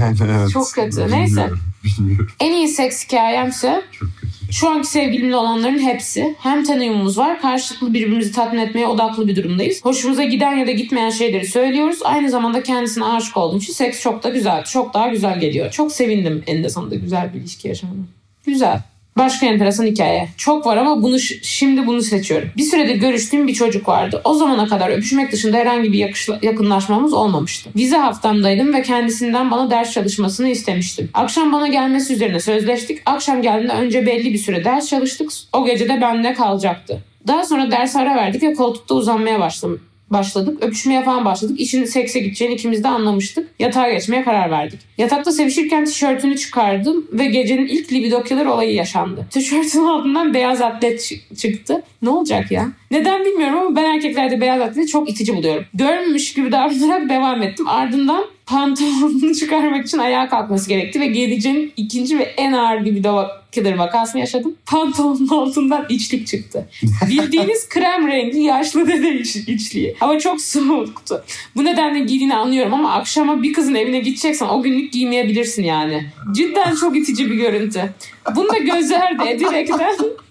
Yani evet. Çok kötü. Bilmiyorum, Neyse. Bilmiyorum. En iyi seks hikayemse Çok kötü. Şu anki sevgilimle olanların hepsi. Hem tanıyumumuz var, karşılıklı birbirimizi tatmin etmeye odaklı bir durumdayız. Hoşumuza giden ya da gitmeyen şeyleri söylüyoruz. Aynı zamanda kendisine aşık olduğum için seks çok da güzel, çok daha güzel geliyor. Çok sevindim en sonunda güzel bir ilişki yaşamama. Güzel. Başka enteresan hikaye. Çok var ama bunu şimdi bunu seçiyorum. Bir süredir görüştüğüm bir çocuk vardı. O zamana kadar öpüşmek dışında herhangi bir yakışla- yakınlaşmamız olmamıştı. Vize haftamdaydım ve kendisinden bana ders çalışmasını istemiştim. Akşam bana gelmesi üzerine sözleştik. Akşam geldiğinde önce belli bir süre ders çalıştık. O gece de bende kalacaktı. Daha sonra ders ara verdik ve koltukta uzanmaya başladım başladık. Öpüşmeye falan başladık. İşin sekse gideceğini ikimiz de anlamıştık. Yatağa geçmeye karar verdik. Yatakta sevişirken tişörtünü çıkardım ve gecenin ilk libido killer olayı yaşandı. Tişörtün altından beyaz atlet çı- çıktı. Ne olacak ya? Neden bilmiyorum ama ben erkeklerde beyaz atleti çok itici buluyorum. Görmemiş gibi davranarak devam ettim. Ardından pantolonunu çıkarmak için ayağa kalkması gerekti ve gecenin ikinci ve en ağır libido killer vakasını yaşadım. Pantolonun altından içlik çıktı. Bildiğiniz krem rengi yaşlı dede iç, içliği. Ama çok soğuktu. Bu nedenle giydiğini anlıyorum ama akşama bir kızın evine gideceksen o günlük giymeyebilirsin yani. Cidden çok itici bir görüntü. Bunu da göz ardı ederekten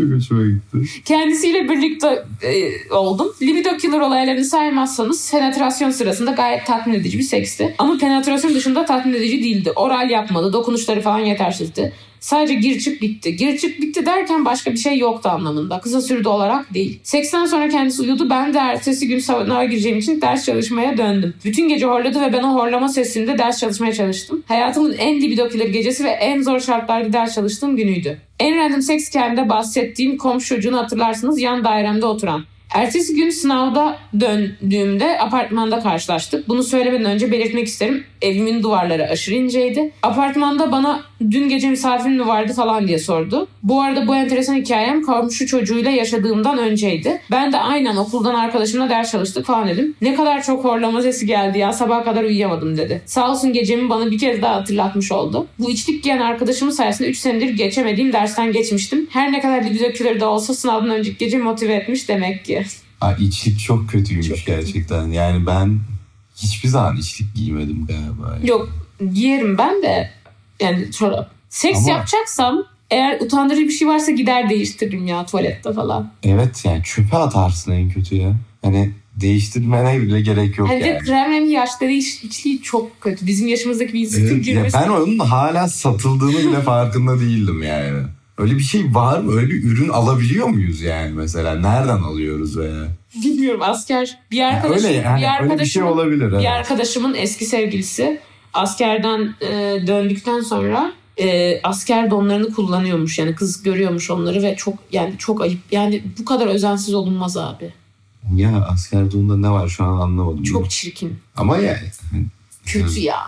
Çok hoşuma gitti. kendisiyle birlikte e, oldum. Libido killer olaylarını saymazsanız penetrasyon sırasında gayet tatmin edici bir seksti. Ama penetrasyon dışında tatmin edici değildi. Oral yapmadı, dokunuşları falan yetersizdi. Sadece gir çık bitti. Gir çık bitti derken başka bir şey yoktu anlamında. Kısa sürede olarak değil. Seksten sonra kendisi uyudu. Ben de ertesi gün sınava gireceğim için ders çalışmaya döndüm. Bütün gece horladı ve ben o horlama sesinde ders çalışmaya çalıştım. Hayatımın en libido killer gecesi ve en zor şartlarda ders çalıştığım günüydü. En random seks hikayemde bahsettiğim komşu çocuğunu hatırlarsınız yan dairemde oturan. Ertesi gün sınavda döndüğümde apartmanda karşılaştık. Bunu söylemeden önce belirtmek isterim. Evimin duvarları aşırı inceydi. Apartmanda bana dün gece misafirin mi vardı falan diye sordu. Bu arada bu enteresan hikayem komşu çocuğuyla yaşadığımdan önceydi. Ben de aynen okuldan arkadaşımla ders çalıştık falan dedim. Ne kadar çok horlama sesi geldi ya sabaha kadar uyuyamadım dedi. Sağ olsun gecemi bana bir kez daha hatırlatmış oldu. Bu içlik giyen arkadaşımın sayesinde 3 senedir geçemediğim dersten geçmiştim. Her ne kadar killer de olsa sınavdan önceki gece motive etmiş demek ki. Ay, içlik çok kötüymüş Çok kötü. gerçekten. Yani ben hiçbir zaman içlik giymedim galiba. Yani. Yok giyerim ben de yani çorap. Seks Ama- yapacaksam eğer utandırıcı bir şey varsa gider değiştiririm ya tuvalette falan. Evet yani çöpe atarsın en kötü ya. Hani değiştirmene bile gerek yok Hani yani. de krem rengi yaşları iç, içliği çok kötü. Bizim yaşımızdaki bir insanın Evet, girmesi. ben onun hala satıldığını bile farkında değildim yani. Öyle bir şey var mı? Öyle bir ürün alabiliyor muyuz yani mesela? Nereden alıyoruz veya? Bilmiyorum asker bir Yani arkadaşım öyle yani bir öyle bir şey olabilir. bir Evet. arkadaşımın eski sevgilisi askerden e, döndükten sonra e, asker donlarını kullanıyormuş. Yani kız görüyormuş onları ve çok yani çok ayıp. Yani bu kadar özensiz olunmaz abi. Ya asker doğumda ne var şu an anlamadım. Çok çirkin. Ama yani. hani, Kötü ya.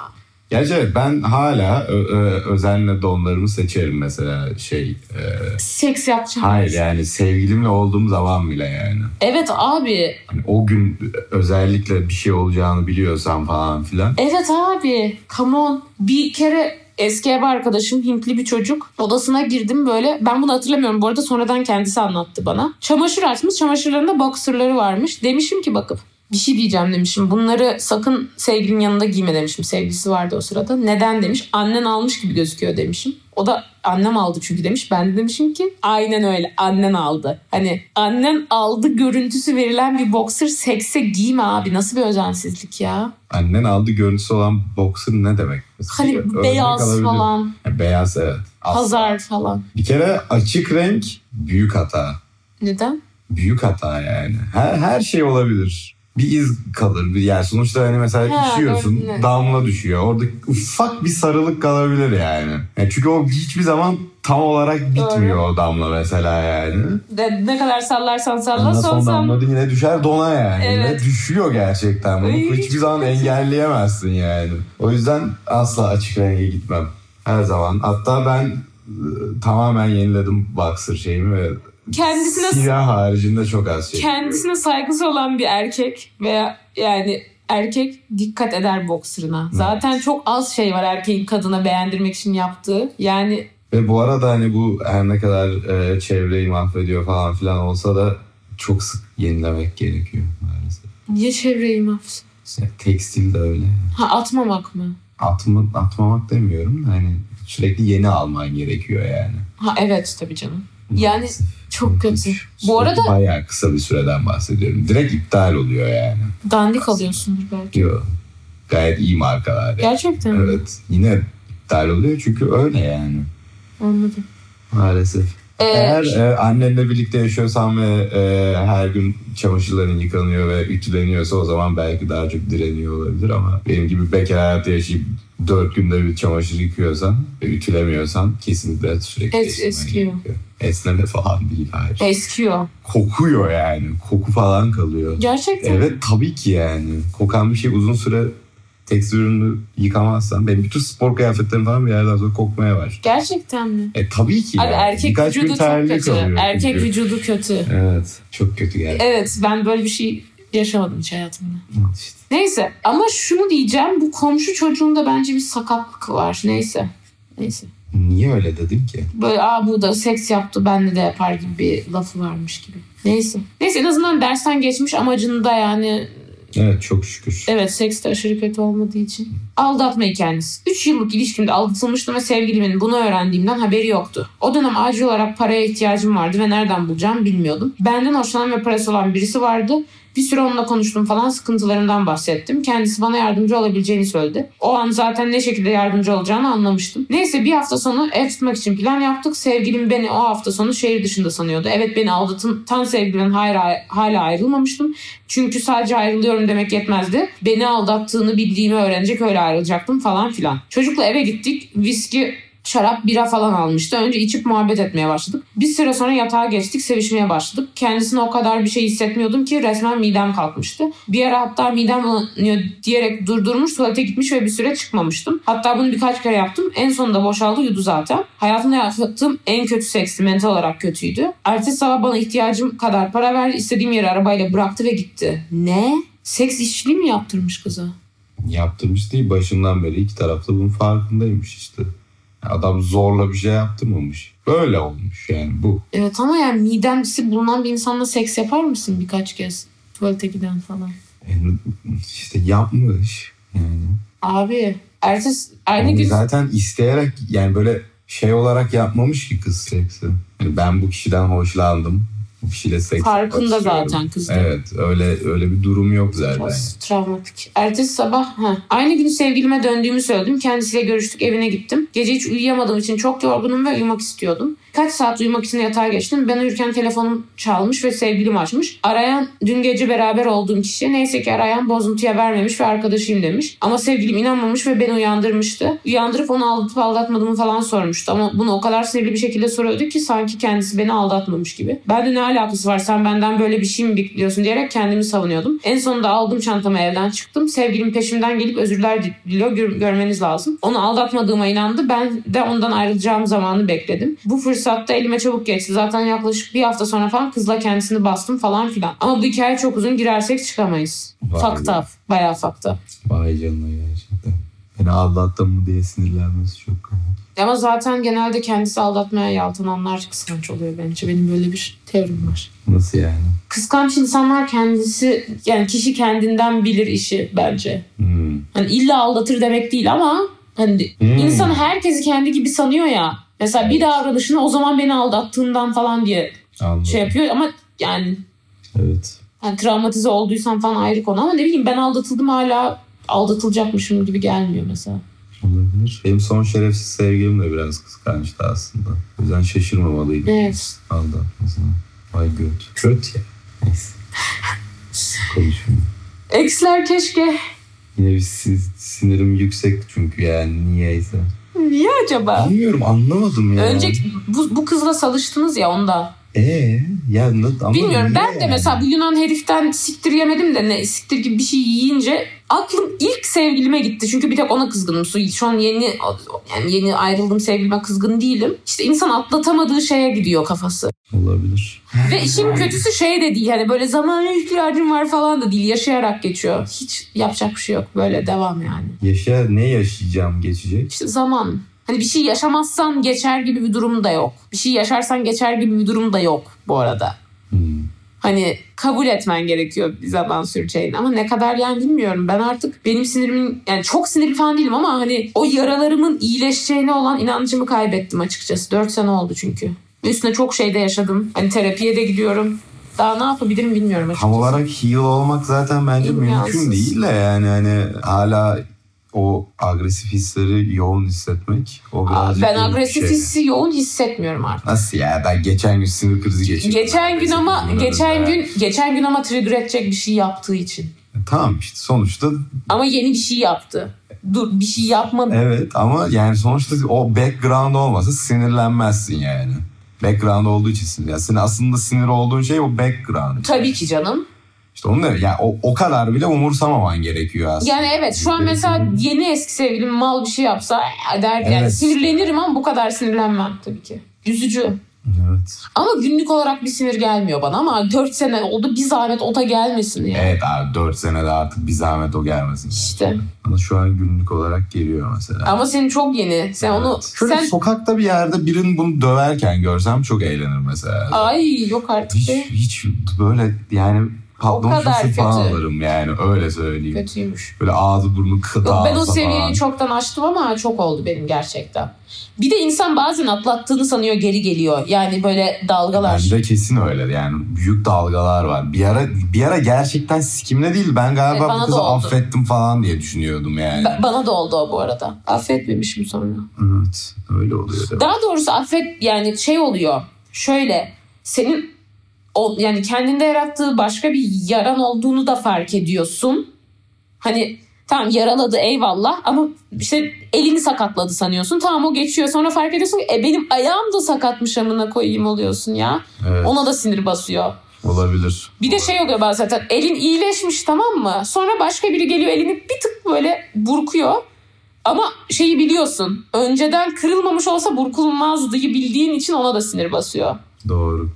Gerçi evet ben hala ö- ö- özenle donlarımı seçerim mesela şey. e, Seks yapacağım. hayır yani sevgilimle olduğum zaman bile yani. Evet abi. Hani o gün özellikle bir şey olacağını biliyorsam falan filan. Evet abi. Come on. Bir kere eski ev arkadaşım Hintli bir çocuk. Odasına girdim böyle. Ben bunu hatırlamıyorum bu arada sonradan kendisi anlattı bana. Çamaşır açmış. Çamaşırlarında boxerları varmış. Demişim ki bakıp bir şey diyeceğim demişim. Bunları sakın sevgilinin yanında giyme demişim. Sevgilisi vardı o sırada. Neden demiş. Annen almış gibi gözüküyor demişim. O da annem aldı çünkü demiş. Ben de demişim ki aynen öyle annen aldı. Hani annen aldı görüntüsü verilen bir boxer sekse giyme abi. Nasıl bir özensizlik ya. Annen aldı görüntüsü olan boxer ne demek? Mesela Hani örnek beyaz falan, Beyaz evet. Asla. pazar falan. Bir kere açık renk büyük hata. Neden? Büyük hata yani. Her, her şey olabilir. Bir iz kalır. Bir, yani sonuçta hani mesela Ha, üşüyorsun evet. damla düşüyor. Orada ufak bir sarılık kalabilir yani. Yani çünkü o hiçbir zaman tam olarak bitmiyor o damla mesela yani. De, ne kadar sallarsan salla Ondan son son. damladı yine düşer dona yani. Evet. Ve düşüyor gerçekten. Bunu Ay, hiçbir zaman engelleyemezsin yani. O yüzden asla açık renge gitmem. Her zaman. Hatta ben e, tamamen yeniledim boxer şeyimi ve Kendisine siyah haricinde çok az şey. kendisine saygısı olan bir erkek veya yani erkek dikkat eder boksırına. Zaten çok az şey var erkeğin kadına beğendirmek için yaptığı. Yani Ve bu arada hani bu her ne kadar e, çevreyi mahvediyor falan filan olsa da çok sık yenilemek gerekiyor maalesef. niye çevreyi mahvediyor? İşte tekstil de öyle. Ha atmamak mı? Atma, atmamak demiyorum da hani sürekli yeni alman gerekiyor yani. Ha evet tabii canım. Yani çok kötü. Bu arada Bayağı kısa bir süreden bahsediyorum. Direkt iptal oluyor yani. dandik alıyorsundur belki. Diyor. Gayet iyi markalar. Gerçekten mi? Evet. Yine iptal oluyor çünkü öyle yani. Anladım. Maalesef. Ee, Eğer e, annenle birlikte yaşıyorsan ve e, her gün çamaşırların yıkanıyor ve ütüleniyorsa o zaman belki daha çok direniyor olabilir ama benim gibi bekar hayatı yaşayıp dört günde bir çamaşır yıkıyorsan ve ütülemiyorsan kesinlikle sürekli Es- eskiyor. gerekiyor. Esneme falan değil hayır. eskiyor. Kokuyor yani. Koku falan kalıyor. Gerçekten. Evet tabii ki yani. Kokan bir şey uzun süre tekstil ürünü yıkamazsan benim bütün spor kıyafetlerim falan bir yerden sonra kokmaya başlıyor. Gerçekten mi? E tabii ki Abi yani. erkek Birkaç vücudu çok kötü. Erkek çünkü. vücudu kötü. Evet. Çok kötü gerçekten. Evet ben böyle bir şey yaşamadım hiç hayatımda. İşte. Neyse ama şunu diyeceğim bu komşu çocuğunda bence bir sakatlık var. Neyse. Neyse. Niye öyle dedim ki? Böyle aa bu da seks yaptı ben de yapar gibi bir lafı varmış gibi. Neyse. Neyse en azından dersten geçmiş amacında yani Evet çok şükür. evet seks de aşırı kötü olmadığı için. Aldatma hikayesi. 3 yıllık ilişkimde aldatılmıştım ve sevgilimin bunu öğrendiğimden haberi yoktu. O dönem acil olarak paraya ihtiyacım vardı ve nereden bulacağımı bilmiyordum. Benden hoşlanan ve parası olan birisi vardı. Bir süre onunla konuştum falan sıkıntılarından bahsettim. Kendisi bana yardımcı olabileceğini söyledi. O an zaten ne şekilde yardımcı olacağını anlamıştım. Neyse bir hafta sonu ev tutmak için plan yaptık. Sevgilim beni o hafta sonu şehir dışında sanıyordu. Evet beni aldatın tam sevgilimden hala, hala ayrılmamıştım. Çünkü sadece ayrılıyorum demek yetmezdi. Beni aldattığını bildiğimi öğrenecek öyle ayrılacaktım falan filan. Çocukla eve gittik. Viski şarap, bira falan almıştı. Önce içip muhabbet etmeye başladık. Bir süre sonra yatağa geçtik, sevişmeye başladık. Kendisine o kadar bir şey hissetmiyordum ki resmen midem kalkmıştı. Bir ara hatta midem bulanıyor diyerek durdurmuş, tuvalete gitmiş ve bir süre çıkmamıştım. Hatta bunu birkaç kere yaptım. En sonunda boşaldı, yudu zaten. Hayatımda yaptığım en kötü seksti, mental olarak kötüydü. Ertesi sabah bana ihtiyacım kadar para verdi, istediğim yere arabayla bıraktı ve gitti. Ne? Seks işçiliği mi yaptırmış kıza? Yaptırmış değil başından beri iki tarafta bunun farkındaymış işte. Adam zorla bir şey yaptırmamış. Böyle olmuş yani bu. Evet ama yani midemsi bulunan bir insanla seks yapar mısın birkaç kez? Tuvalete giden falan. Yani işte yapmış. Yani. Abi ertesi aynı Yani gün zaten isteyerek yani böyle şey olarak yapmamış ki kız seksi. Yani ben bu kişiden hoşlandım. Seks farkında zaten kız. da. Evet öyle öyle bir durum yok zaten. Biraz travmatik. Ertesi sabah ha, aynı gün sevgilime döndüğümü söyledim. Kendisiyle görüştük evine gittim. Gece hiç uyuyamadığım için çok yorgunum ve uyumak istiyordum. Kaç saat uyumak için yatağa geçtim. Ben uyurken telefonum çalmış ve sevgilim açmış. Arayan dün gece beraber olduğum kişi neyse ki arayan bozuntuya vermemiş ve arkadaşıyım demiş. Ama sevgilim inanmamış ve beni uyandırmıştı. Uyandırıp onu aldatıp aldatmadığımı falan sormuştu. Ama bunu o kadar sinirli bir şekilde soruyordu ki sanki kendisi beni aldatmamış gibi. Ben de ne alakası var sen benden böyle bir şey mi bekliyorsun diyerek kendimi savunuyordum. En sonunda aldım çantamı evden çıktım. Sevgilim peşimden gelip özürler diliyor gör- görmeniz lazım. Onu aldatmadığıma inandı. Ben de ondan ayrılacağım zamanı bekledim. Bu fırsatta elime çabuk geçti. Zaten yaklaşık bir hafta sonra falan kızla kendisini bastım falan filan. Ama bu hikaye çok uzun girersek çıkamayız. Up. Bayağı up. Vay canına gerçekten. Beni aldattın mı diye sinirlenmesi çok komik. Ama zaten genelde kendisi aldatmaya yaltananlar kıskanç oluyor bence. Benim böyle bir teorim var. Nasıl yani? Kıskanç insanlar kendisi yani kişi kendinden bilir işi bence. Hmm. Hani illa aldatır demek değil ama hani Hmm. insan herkesi kendi gibi sanıyor ya. Mesela bir davranışını o zaman beni aldattığından falan diye Anladım. şey yapıyor ama yani, Evet. yani travmatize olduysam falan ayrı konu ama ne bileyim ben aldatıldım hala aldatılacakmışım gibi gelmiyor mesela. Olabilir. Benim son şerefsiz sevgilim de biraz kıskançtı aslında. O yüzden şaşırmamalıydım. Evet. Aldatmasına. Vay göt. Göt ya. Neyse. Konuşmayayım. Ex'ler keşke. Yine bir si- sinirim yüksek çünkü yani niyeyse. Niye acaba? Bilmiyorum anlamadım ya. Önce bu, bu kızla salıştınız ya onda. Ee, ya ama Bilmiyorum ben de yani? mesela bu Yunan heriften siktir yemedim de ne siktir gibi bir şey yiyince aklım ilk sevgilime gitti. Çünkü bir tek ona kızgınım. Şu- an yeni yani yeni ayrıldığım sevgilime kızgın değilim. İşte insan atlatamadığı şeye gidiyor kafası. Olabilir. Ve işin kötüsü şey de değil hani böyle zamana ihtiyacım var falan da değil. Yaşayarak geçiyor. Hiç yapacak bir şey yok. Böyle devam yani. Yaşa ne yaşayacağım geçecek? İşte zaman. Hani bir şey yaşamazsan geçer gibi bir durum da yok. Bir şey yaşarsan geçer gibi bir durum da yok bu arada. Hmm. Hani kabul etmen gerekiyor bir zaman süreceğini. Ama ne kadar yani bilmiyorum. Ben artık benim sinirimin yani çok sinirli falan değilim ama hani o yaralarımın iyileşeceğine olan inancımı kaybettim açıkçası. 4 sene oldu çünkü. Üstüne çok şeyde yaşadım. Hani terapiye de gidiyorum. Daha ne yapabilirim bilmiyorum açıkçası. Tam olarak heal olmak zaten bence İmkansız. mümkün değil de yani hani hala o agresif hisleri yoğun hissetmek. O birazcık Ben agresif şey. hissi yoğun hissetmiyorum artık. Nasıl ya? Ben geçen gün sinir krizi geçirdim. Geçen gün ama geçen gün geçen gün ama trigger edecek bir şey yaptığı için. Tamam işte sonuçta Ama yeni bir şey yaptı. Dur bir şey yapmadı. evet ama yani sonuçta o background olmasa sinirlenmezsin yani. Background olduğu için sinir. Yani aslında sinir olduğun şey o background. Tabii ki canım. İşte onu da yani o, o kadar bile umursamaman gerekiyor aslında. Yani evet şu an mesela yeni eski sevgilim mal bir şey yapsa "Aa," der yani Evet. sinirlenirim ama bu kadar sinirlenmem tabii ki. Üzücü. Evet. Ama günlük olarak bir sinir gelmiyor bana ama 4 sene oldu bir zahmet o da gelmesin ya. Evet abi 4 senede artık bir zahmet o gelmesin. İşte. Ama şu an günlük olarak geliyor mesela. Ama senin çok yeni. Sen onu Evet. Şöyle sen sokakta bir yerde birinin bunu döverken görsem çok eğlenir mesela. ay yok artık Hiç, hiç böyle yani patlamış kadar mısır falan kötü. alırım yani öyle söyleyeyim. Kötüymüş. Böyle ağzı burnu kıta ben o seviyeyi falan. çoktan aştım ama çok oldu benim gerçekten. Bir de insan bazen atlattığını sanıyor geri geliyor. Yani böyle dalgalar. Bende kesin öyle yani büyük dalgalar var. Bir ara bir ara gerçekten sikimle değil ben galiba Evet, bu kızı affettim falan diye düşünüyordum yani. Ba- bana da oldu o bu arada. Affetmemişim sonra. Evet öyle oluyor. da. Daha doğrusu affet yani şey oluyor. Şöyle senin o, yani kendinde yarattığı başka bir yaran olduğunu da fark ediyorsun. Hani tamam yaraladı eyvallah ama işte elini sakatladı sanıyorsun. Tamam o geçiyor sonra fark ediyorsun ki e, benim ayağım da sakatmış amına koyayım oluyorsun ya. Evet, Ona da sinir basıyor. olabilir. Bir de şey oluyor bazen zaten elin iyileşmiş tamam mı? Sonra başka biri geliyor elini bir tık böyle burkuyor. Ama şeyi biliyorsun. Önceden kırılmamış olsa burkulmazdığı bildiğin için ona da sinir basıyor. Doğru.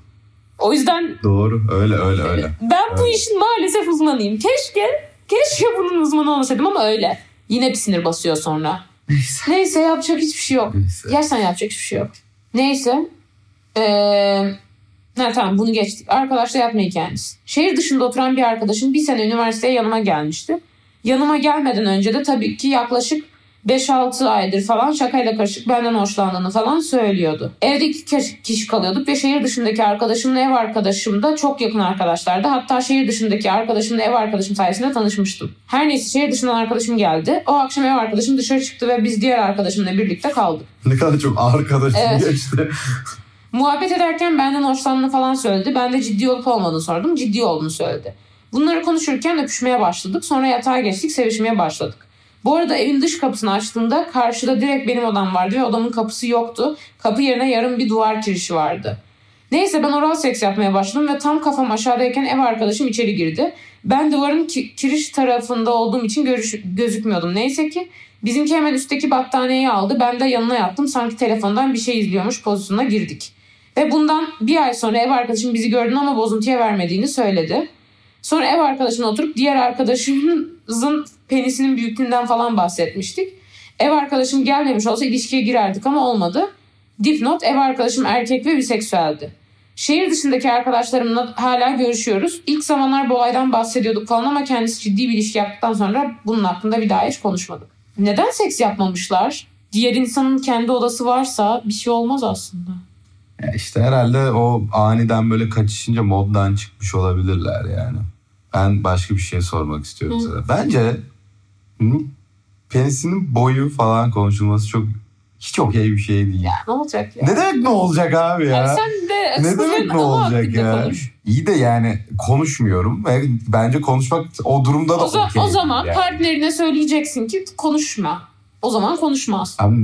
O yüzden Doğru. Öyle öyle öyle. ben bu işin maalesef uzmanıyım. Keşke keşke bunun uzmanı olmasaydım ama öyle. Yine bir sinir basıyor sonra. Neyse. Neyse yapacak hiçbir şey yok. Neyse. Gerçekten yapacak hiçbir şey yok. Neyse. Ee, ha, tamam bunu geçtik. Arkadaşla yatma hikayemiz. Şehir dışında oturan bir arkadaşım bir sene üniversiteye yanıma gelmişti. Yanıma gelmeden önce de tabii ki yaklaşık 5-6 aydır falan şakayla karışık benden hoşlandığını falan söylüyordu. Evde iki kişi- kalıyorduk ve şehir dışındaki arkadaşımla ev arkadaşım da çok yakın arkadaşlardı. Hatta şehir dışındaki arkadaşımla ev arkadaşım sayesinde tanışmıştım. Her neyse şehir dışından arkadaşım geldi. O akşam ev arkadaşım dışarı çıktı ve biz diğer arkadaşımla birlikte kaldık. Ne kadar çok arkadaşım Evet. geçti. Muhabbet ederken benden hoşlandığını falan söyledi. Ben de ciddi olup olmadığını sordum. Ciddi olduğunu söyledi. Bunları konuşurken öpüşmeye başladık. Sonra yatağa geçtik, sevişmeye başladık. Bu arada evin dış kapısını açtığımda karşıda direkt benim odam vardı ve odamın kapısı yoktu. Kapı yerine yarım bir duvar kirişi vardı. Neyse ben oral seks yapmaya başladım ve tam kafam aşağıdayken ev arkadaşım içeri girdi. Ben duvarın ki- kiriş tarafında olduğum için görüş, gözükmüyordum. Neyse ki bizimki hemen üstteki battaniyeyi aldı. Ben de yanına yattım. Sanki telefondan bir şey izliyormuş pozisyonuna girdik. Ve bundan bir ay sonra ev arkadaşım bizi gördüğünü ama bozuntuya vermediğini söyledi. Sonra ev arkadaşımla oturup diğer arkadaşımızın penisinin büyüklüğünden falan bahsetmiştik. Ev arkadaşım gelmemiş olsa ilişkiye girerdik ama olmadı. Dipnot ev arkadaşım erkek ve biseksüeldi. Şehir dışındaki arkadaşlarımla hala görüşüyoruz. İlk zamanlar bu olaydan bahsediyorduk falan ama kendisi ciddi bir ilişki yaptıktan sonra bunun hakkında bir daha hiç konuşmadık. Neden seks yapmamışlar? Diğer insanın kendi odası varsa bir şey olmaz aslında. Ya işte herhalde o aniden böyle kaçışınca moddan çıkmış olabilirler yani. Ben başka bir şey sormak istiyorum Hı. size. Bence penisinin boyu falan konuşulması çok hiç okey bir şey değil. Ya ne olacak ya? Ne demek ne olacak abi ya? Yani sen de ne demek ne olacak ya? konuş. İyi de yani konuşmuyorum. ve Bence konuşmak o durumda da O, o zaman yani. partnerine söyleyeceksin ki konuşma. O zaman konuşmaz. Abi,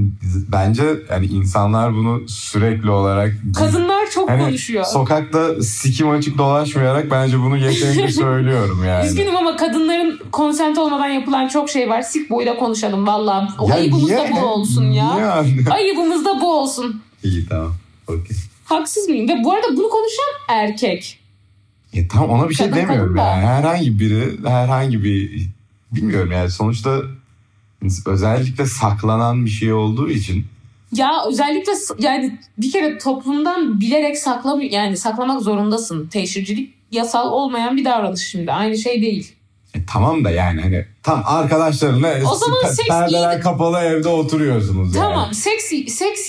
bence yani insanlar bunu sürekli olarak Kadınlar çok Hani konuşuyor. sokakta sikim açık dolaşmayarak bence bunu yeterince söylüyorum yani. Üzgünüm ama kadınların konsent olmadan yapılan çok şey var. Sik boyla konuşalım valla. Ayıbımız da bu olsun ya. Niye? Ayıbımız da bu olsun. İyi tamam. Okey. Haksız mıyım? Ve bu arada bunu konuşan erkek. Ya tamam ona bir şey Kadın demiyorum kadın da. yani. Herhangi biri herhangi bir bilmiyorum yani sonuçta özellikle saklanan bir şey olduğu için Ya özellikle yani bir kere toplumdan bilerek saklamıyor yani saklamak zorundasın. Teşhircilik yasal olmayan bir davranış şimdi. Aynı şey değil. e, tamam da yani hani tam arkadaşlarınla O zaman seks perdeler iyi- kapalı evde oturuyorsunuz yani. Tamam seksi seksi seks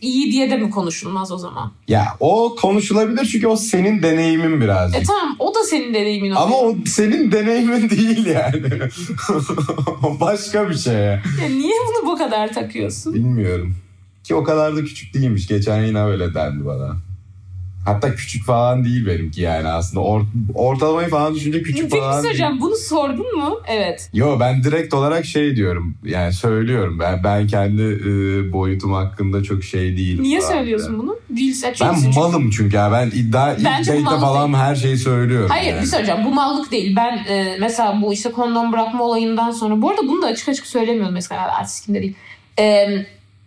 iyi diye de mi konuşulmaz o zaman? Ya o konuşulabilir çünkü o senin deneyimin birazcık. E tamam o da senin deneyimin oluyor. Ama o senin deneyimin değil yani. O Başka bir şey. Ya niye bunu bu kadar takıyorsun? Bilmiyorum. Ki o kadar da küçük değilmiş. Geçen yine öyle dendi bana. Hatta küçük falan değil benimki yani aslında. Or- ortalamayı falan düşünce küçük Peki bir falan şey değil. söyleyeceğim. Bunu sordun mu? Evet. Yo ben direkt olarak şey diyorum. Yani söylüyorum. Ben ben kendi e, boyutum hakkında çok şey değilim. Niye falan söylüyorsun diye. bunu? Değilse çünkü- Ben malım çünkü ya. Ben iddia Bence mallık falan değil. her şeyi söylüyorum. Hayır yani. bir şey söyleyeceğim. Bu mallık değil. Ben e, mesela bu işte kondom bırakma olayından sonra. Bu arada bunu da açık açık söylemiyorum mesela. Artistikinde değil. E,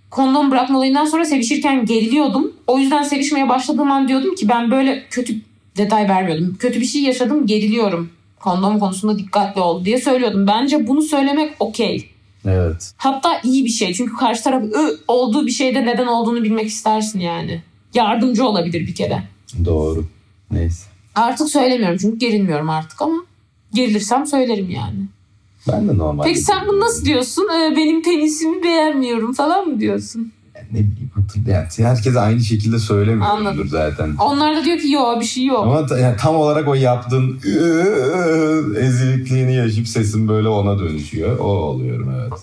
kondom bırakma olayından sonra sevişirken geriliyordum. O yüzden sevişmeye başladığım an diyordum ki ben böyle kötü detay vermiyordum. Kötü bir şey yaşadım geriliyorum. Kondom konusunda dikkatli ol diye söylüyordum. Bence bunu söylemek okey. Evet. Hatta iyi bir şey. Çünkü karşı taraf "Ö" olduğu bir şeyde neden olduğunu bilmek istersin yani. Yardımcı olabilir bir kere. Doğru. Neyse. Artık söylemiyorum çünkü gerilmiyorum artık ama gerilirsem söylerim yani. Ben de normal. Peki sen bunu nasıl diyorsun? Ee, benim penisimi beğenmiyorum falan mı diyorsun? Ne bileyim hatırlayan. Herkes aynı şekilde söylemiyordur zaten. Onlar da diyor ki yok bir şey yok. Ama ta- yani tam olarak o yaptığın ezikliğini yaşayıp sesin böyle ona dönüşüyor. O oluyorum evet.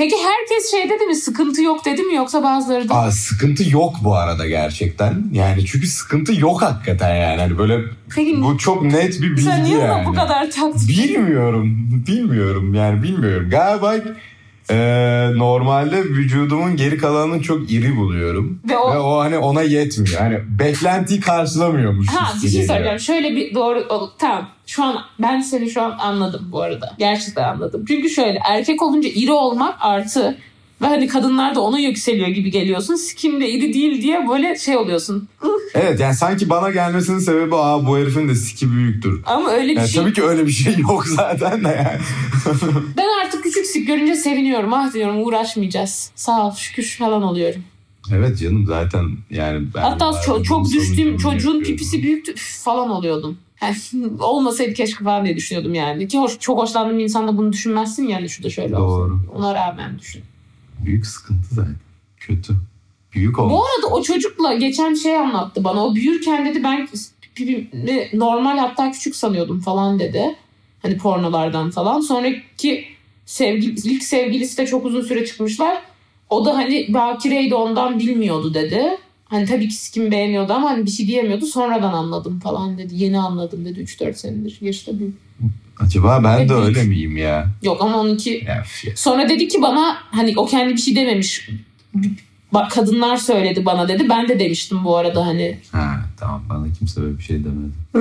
Peki herkes şey dedi mi? Sıkıntı yok dedi mi yoksa bazıları da? Aa, sıkıntı yok bu arada gerçekten. Yani çünkü sıkıntı yok hakikaten yani. Hani böyle Peki bu çok net bir bilgi sen niye yani. bu kadar taktın? Bilmiyorum. Bilmiyorum yani bilmiyorum. Galiba e, normalde vücudumun geri kalanını çok iri buluyorum. Ve o- Ve o hani ona yetmiyor. Hani beklentiyi karşılamıyormuş. Ha bir şey söyleyeceğim. Şöyle bir doğru ol- tamam. Şu an ben seni şu an anladım bu arada. Gerçekten anladım. Çünkü şöyle erkek olunca iri olmak artı ve hani kadınlar da ona yükseliyor gibi geliyorsun. Sikim de iri değil diye böyle şey oluyorsun. Evet yani sanki bana gelmesinin sebebi aa bu herifin de siki büyüktür. Ama öyle bir Yani şey. Tabii ki öyle bir şey yok zaten de yani. Ben artık sik görünce seviniyorum. Ah diyorum uğraşmayacağız. Sağ ol şükür falan oluyorum. Evet canım zaten yani ben Hatta ço- çok düştüğüm çocuğun yapıyorum. pipisi büyüktü falan oluyordum. Yani, olmasaydı keşke falan diye düşünüyordum yani. Ki hoş, çok hoşlandığım bir insanda bunu düşünmezsin yani şu da şöyle Doğru. olsun. Ona rağmen düşün. Büyük sıkıntı zaten. Kötü. Büyük Bu olmuş. arada o çocukla geçen şey anlattı bana. O büyürken dedi ben normal hatta küçük sanıyordum falan dedi. Hani pornolardan falan. Sonraki sevgili, ilk sevgilisi de çok uzun süre çıkmışlar. O da hani bakireydi ondan bilmiyordu dedi. Hani tabii ki kim beğeniyordu ama hani bir şey diyemiyordu. Sonradan anladım falan dedi. Yeni anladım dedi 3-4 senedir. Yaşı da büyük. Acaba ben de öyle miyim ya? Yok ama onunki f- Sonra dedi ki bana hani o kendi bir şey dememiş. Bak kadınlar söyledi bana dedi. Ben de demiştim bu arada hani. Ha tamam bana kimse böyle bir şey demedi.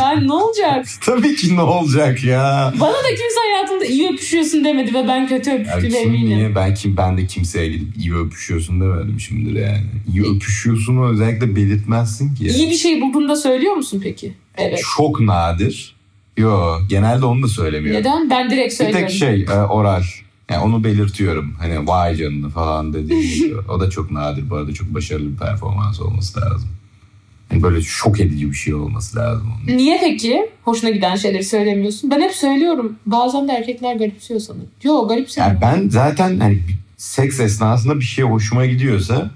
Yani ne olacak? Tabii ki ne olacak ya? Bana da kimse hayatında iyi öpüşüyorsun demedi ve ben kötü Ya öpüştüğüme kim eminim. niye? Ben kim ben de kimseye gidip iyi öpüşüyorsun demedim şimdidir yani. İyi öpüşüyorsun özellikle belirtmezsin ki. ya. İyi bir şey bulduğunda söylüyor musun peki? Evet. Çok nadir. Yo genelde onu da söylemiyorum. Neden? Ben direkt Bir söylüyorum. tek şey e, oral. Yani onu belirtiyorum. Hani vay canına falan dediğim. O da çok nadir bu arada. Çok başarılı bir performans olması lazım. Yani böyle şok edici bir şey olması lazım onun. Niye peki hoşuna giden şeyleri söylemiyorsun? Ben hep söylüyorum. Bazen de erkekler garipsiyor sanırım. Yok garipsiyor. Yani ben zaten hani seks esnasında bir şey hoşuma gidiyorsa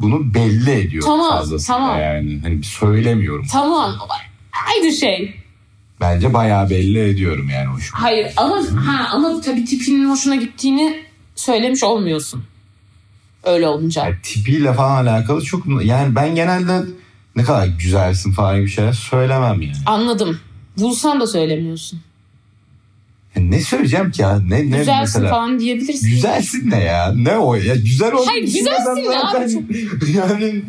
bunu belli ediyorum Tamam, fazlasıyla tamam. yani. Hani söylemiyorum. Tamam. Aynı şey. Bence bayağı belli ediyorum yani hoşuma. Hayır ama ha ama tabii tipinin hoşuna gittiğini söylemiş olmuyorsun. Öyle olunca. Yani tipiyle falan alakalı çok yani ben genelde ne kadar güzelsin falan gibi şeyler söylemem yani. Anladım. Bulsan da söylemiyorsun. Yani ne söyleyeceğim ki ya? Ne, ne Güzelsin mesela? falan diyebilirsin. Güzelsin ne ya? Ne o ya? Güzel olmak Hayır, güzelsin ne abi? zaten- Yani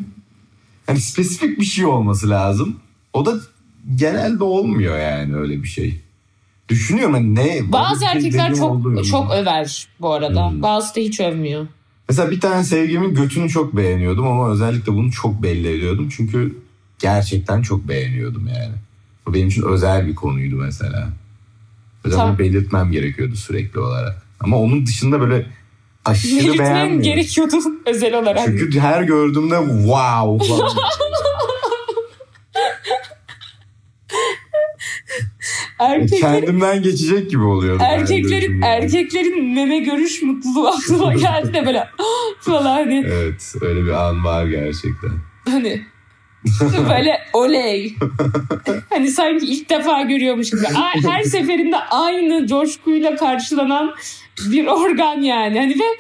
hani spesifik bir şey olması lazım. O da genelde olmuyor yani öyle bir şey. Düşünüyorum hani ne? Bazı erkekler çok çok över bu arada. Hmm. Bazısı da hiç övmüyor. Mesela bir tane sevgimin götünü çok beğeniyordum ama özellikle bunu çok belli ediyordum. Çünkü gerçekten çok beğeniyordum yani. Bu benim için özel bir konuydu mesela. Özel Tamam. belirtmem gerekiyordu sürekli olarak. Ama onun dışında böyle aşırı Belirtmen beğenmiyorum. gerekiyordu özel olarak. Çünkü her gördüğümde wow falan. Erkeklerin, Kendimden geçecek gibi oluyordu. her erkeklerin, erkeklerin meme görüş mutluluğu aklıma geldi de böyle falan hani, Evet öyle bir an var gerçekten. hani böyle oley. hani sanki ilk defa görüyormuş gibi. Her seferinde aynı coşkuyla karşılanan bir organ yani. Hani ve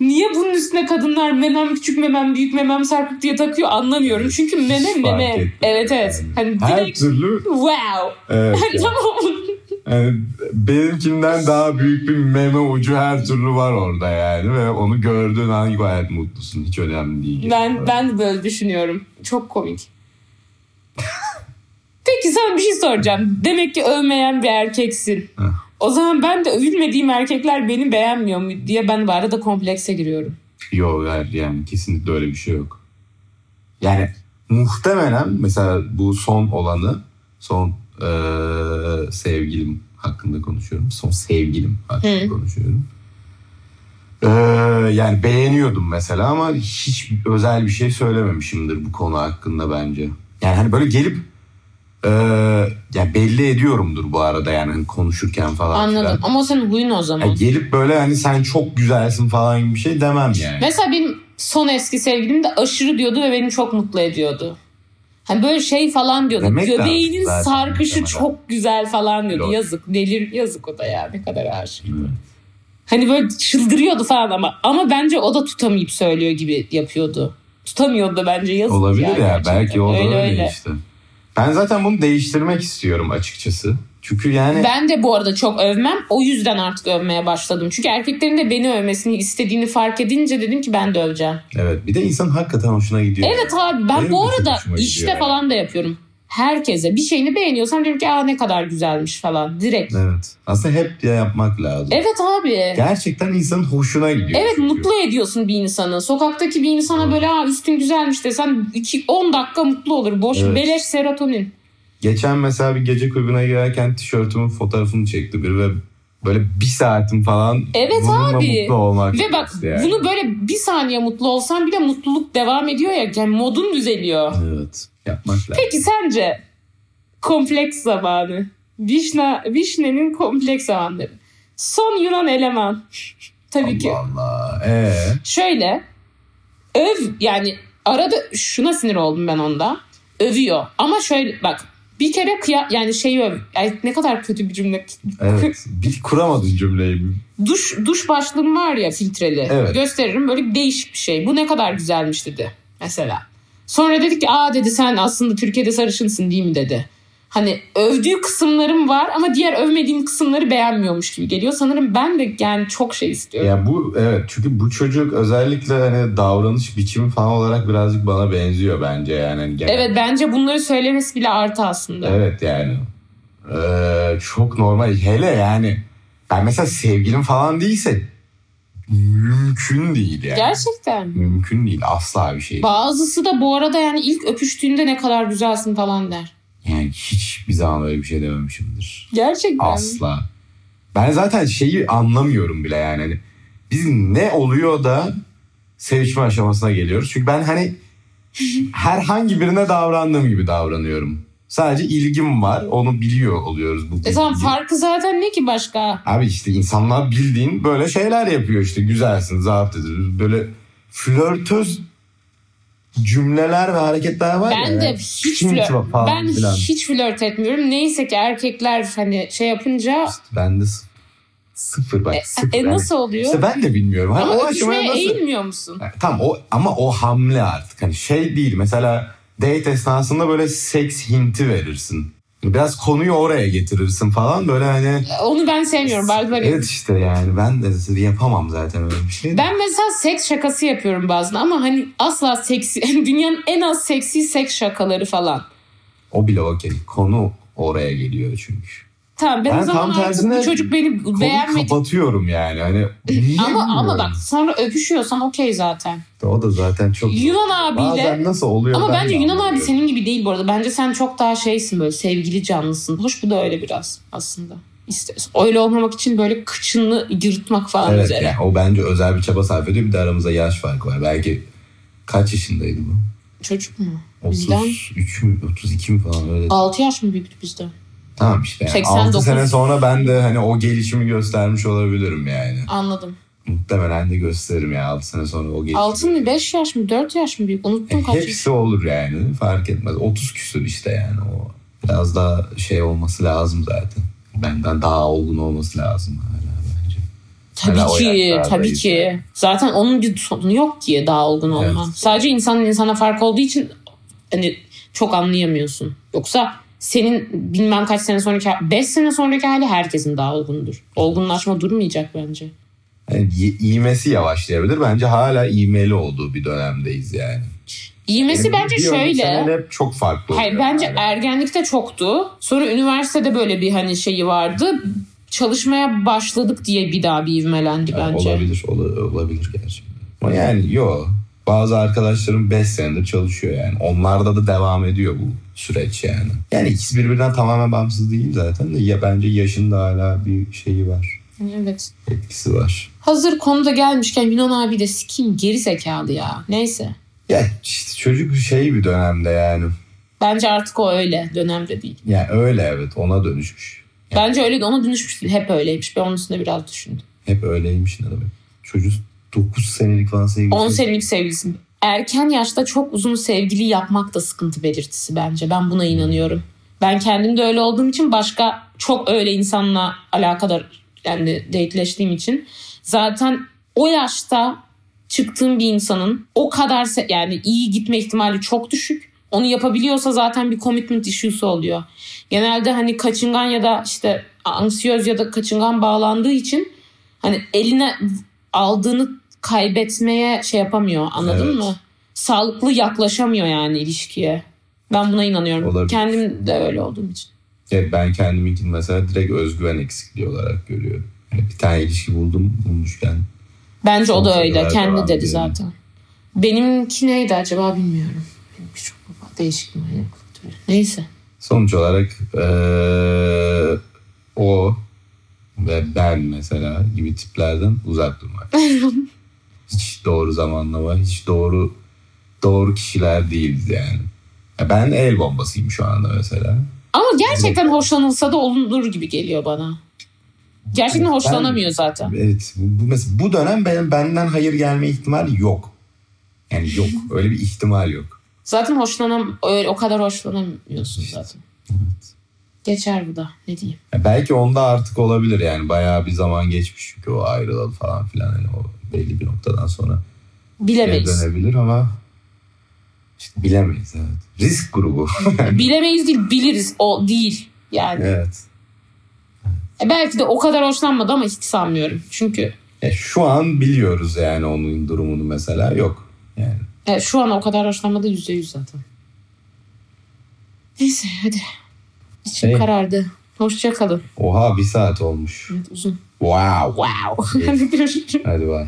niye bunun üstüne kadınlar memem küçük memem büyük memem sarkık diye takıyor anlamıyorum. Çünkü meme meme. etmedim. Evet evet. Hani Her direkt türlü wow. evet. tamam. Yani benimkinden daha büyük bir meme ucu her türlü var orada yani ve onu gördüğün an gayet mutlusun. Hiç önemli değil. Ben ben de böyle düşünüyorum. Çok komik. Peki sana bir şey soracağım. Demek ki övmeyen bir erkeksin. O zaman ben de övülmediğim erkekler beni beğenmiyor mu diye ben bu arada komplekse giriyorum. Yok hayır yani kesinlikle öyle bir şey yok. Yani muhtemelen mesela bu son olanı son eee, sevgilim hakkında konuşuyorum. Son sevgilim hakkında Hı. konuşuyorum. Eee, yani beğeniyordum mesela ama hiç özel bir şey söylememişimdir bu konu hakkında bence. Yani hani böyle gelip eee yani belli ediyorumdur bu arada yani hani konuşurken falan. Anladım. filan. Ama senin huyun o zaman. Yani gelip böyle hani sen çok güzelsin falan gibi bir şey demem yani. Mesela benim son eski sevgilim de aşırı diyordu ve beni çok mutlu ediyordu. Hani böyle şey falan diyordu. Demek Göbeğinin zaten sarkışı muhtemelen. çok güzel falan diyordu. Yok. Yazık. Delir yazık o da ya. Ne kadar aşık. Evet. Hani böyle çıldırıyordu falan ama ama bence o da tutamayıp söylüyor gibi yapıyordu. Tutamıyordu da bence yazık Olabilir yani ya gerçekten. belki o da öyle, öyle. işte. Ben zaten bunu değiştirmek istiyorum açıkçası. Çünkü yani Ben de bu arada çok övmem. O yüzden artık övmeye başladım. Çünkü erkeklerin de beni övmesini istediğini fark edince dedim ki ben de öveceğim. evet bir de insan hakikaten hoşuna gidiyor. Evet abi ben Benim bu arada işte gidiyor falan da yapıyorum. Herkese bir şeyini beğeniyorsam diyorum ki Aa, ne kadar güzelmiş falan direkt. Evet, Evet. Aslında hep diye yapmak lazım. abi. Gerçekten insanın hoşuna gidiyor. Evet çünkü. mutlu ediyorsun bir insanı. Sokaktaki bir insana böyle Aa, üstün güzelmiş desen 10 dakika mutlu olur. Boş Evet. beleş serotonin. Geçen mesela bir gece kulübüne girerken tişörtümün fotoğrafını çekti biri ve böyle bir saatim falan Evet abi. mutlu olmak Ve bak yani. bunu böyle bir saniye mutlu olsan bile mutluluk devam ediyor ya. Yani modun düzeliyor. Evet. Yapmak lazım. Peki sence kompleks zamanı. Vişne, Vişne'nin kompleks zamanları. Son Yunan eleman. Tabii ki. Allah Allah. Ee, Şöyle öv yani arada şuna sinir oldum ben onda. Övüyor ama şöyle bak bir kere kıya yani öv. Ay, ne kadar kötü bir cümle. evet. Bir kuramadın cümleyi. Duş duş başlığım var ya filtreli. Evet. Gösteririm böyle değişik bir şey. Bu ne kadar güzelmiş dedi mesela. Sonra dedik ki aa dedi sen aslında Türkiye'de sarışınsın değil mi dedi. Hani övdüğü kısımlarım var ama diğer övmediğim kısımları beğenmiyormuş gibi geliyor. Sanırım ben de yani çok şey istiyorum. Ya bu evet çünkü bu çocuk özellikle hani davranış biçimi falan olarak birazcık bana benziyor bence yani. Hani genel- Evet bence bunları söylemesi bile artı aslında. Evet yani. Ee, çok normal. Hele yani ben mesela sevgilim falan değilse mümkün değil yani. Gerçekten. Mümkün değil. Asla bir şey. Bazısı da bu arada yani ilk öpüştüğünde ne kadar güzelsin falan der. Yani hiçbir zaman öyle bir şey dememişimdir. Gerçekten. Asla. Ben zaten şeyi anlamıyorum bile yani. Hani biz ne oluyor da sevişme aşamasına geliyoruz. Çünkü ben hani herhangi birine davrandığım gibi davranıyorum. Sadece ilgim var. Onu biliyor oluyoruz. Bu E tamam farkı zaten ne ki başka? Abi işte insanlar bildiğin böyle şeyler yapıyor işte. Güzelsin, zapt edilir. Böyle flörtöz cümleler ve hareketler var ya. Ben de Yani hiç flört, falan ben filan. hiç flört etmiyorum. Neyse ki erkekler hani şey yapınca Ben de sıfır, bak e, sıfır. e, Yani nasıl oluyor? İşte ben de bilmiyorum. Hani Ama o aşamaya nasıl... eğilmiyor musun? Yani Tamam o ama o hamle artık. Hani şey değil mesela date esnasında böyle seks hinti verirsin. Biraz konuyu oraya getirirsin falan böyle hani Onu ben sevmiyorum. Bazen evet işte yani ben de yapamam zaten öyle bir şey. Ben mesela seks şakası yapıyorum bazen ama hani asla seksi, dünyanın en az seksi seks şakaları falan. O bile okey. Konu oraya geliyor çünkü. Tamam ben, Ben o zaman tam tersine bu çocuk beni beğenmedi. kapatıyorum yani. Hani niye Ama ama bak sonra öpüşüyorsan okey zaten. O da zaten çok Yunan abiyle Bazen nasıl oluyor ama ben bence Yunan abi senin gibi değil bu arada. Bence sen çok daha şeysin böyle sevgili canlısın. Hoş bu da öyle biraz aslında. İstiyorsun. Öyle olmamak için böyle kıçını yırtmak falan Evet üzere. yani o bence özel bir çaba sarf ediyor. Bir de aramızda yaş farkı var. Belki kaç yaşındaydı bu? Çocuk mu? Bizden 33 mü 32 mi falan öyle. 6 yaş mı büyüktü bizden? Tamam işte yani 89. 6 sene sonra ben de hani o gelişimi göstermiş olabilirim yani. Anladım. Muhtemelen de gösteririm ya 6 sene sonra o gelişimi. 6 mı 5 yaş mı 4 yaş mı büyük? Unuttum E, kaç yaş. hepsi olur yani fark etmez. 30 küsur işte yani o. Biraz daha şey olması lazım zaten. Benden daha olgun olması lazım hala bence. Tabii Hala ki, tabii ki. yani. Zaten onun bir sorunu yok ki daha olgun olma. Evet. Sadece insanın insana fark olduğu için hani çok anlayamıyorsun. Yoksa senin bilmem kaç sene sonraki, 5 sene sonraki hali herkesin daha olgundur. Olgunlaşma durmayacak bence. Yani iğmesi yavaşlayabilir. Bence hala iğmeli olduğu bir dönemdeyiz yani. İğmesi Yani bence şöyle. hep çok farklı Hayır bence hala. ergenlikte çoktu. Sonra üniversitede böyle bir hani şeyi vardı. Çalışmaya başladık diye bir daha bir ivmelendi Yani bence. Olabilir, ola- olabilir gerçekten. Ama yani yo. Bazı arkadaşlarım 5 senedir çalışıyor yani. Onlarda da devam ediyor bu süreç yani. Yani ikisi birbirinden tamamen bağımsız değil zaten de ya bence yaşında hala bir şeyi var. Evet. Etkisi var. Hazır konuda gelmişken Yunan abi de sikeyim geri zekalı ya. Neyse. Ya işte çocuk şey bir dönemde yani. Bence artık o öyle dönemde değil. Yani öyle evet ona dönüşmüş. Bence öyle ona dönüşmüş değil. Hep öyleymiş. Ben onun üstünde biraz düşündüm. Hep öyleymiş ne demek. Çocuk 9 senelik falan sevgili. 10 senelik sevgilisi. Erken yaşta çok uzun sevgili yapmak da sıkıntı belirtisi bence. Ben buna inanıyorum. Ben kendim de öyle olduğum için başka çok öyle insanla alakadar yani dateleştiğim için zaten o yaşta çıktığım bir insanın o kadar yani iyi gitme ihtimali çok düşük. Onu yapabiliyorsa zaten bir commitment issue'su oluyor. Genelde hani kaçıngan ya da işte anksiyöz ya da kaçıngan bağlandığı için hani eline aldığını kaybetmeye şey yapamıyor anladın Evet. mı? Sağlıklı yaklaşamıyor yani ilişkiye. Ben buna inanıyorum. Olabilir. Kendim de öyle olduğum için. Evet, ben kendiminkini mesela direkt özgüven eksikliği olarak görüyorum. Yani bir tane ilişki buldum bulmuşken. Bence o da öyle. Kendi dedi zaten. Benimki neydi acaba bilmiyorum. Benimki çok değişik bir manyaklıktı. Neyse. Sonuç olarak eee, o ve ben mesela gibi tiplerden uzak durmak. hiç doğru zamanlama, hiç doğru doğru kişiler değiliz yani. Ya Ben el bombasıyım şu anda mesela. Ama gerçekten hoşlanılsa da olunur gibi geliyor bana. Gerçekten Ben- hoşlanamıyor zaten. Evet. Bu, mesela bu dönem benim benden hayır gelme ihtimali yok. Yani yok. Öyle bir ihtimal yok. Zaten hoşlanam öyle o kadar hoşlanamıyorsun zaten. Geçer bu da. Ne diyeyim? Ya belki onda artık olabilir yani. Bayağı bir zaman geçmiş çünkü o ayrılalı falan filan. Yani o belli bir noktadan sonra geri Bilemeyiz. dönebilir ama işte bilemeyiz evet. Risk grubu. Bilemeyiz değil biliriz. O değil. Yani. evet. E belki de o kadar hoşlanmadı ama hiç sanmıyorum. Çünkü Ya şu an biliyoruz yani onun durumunu mesela yok. Yani e, şu an o kadar hoşlanmadı yüzde yüz zaten. Neyse hadi. İçim Şey- karardı. Hoşça kalın. oha bir saat olmuş. Evet uzun. Wow. Wow. Hadi görüşürüz. Hadi bay.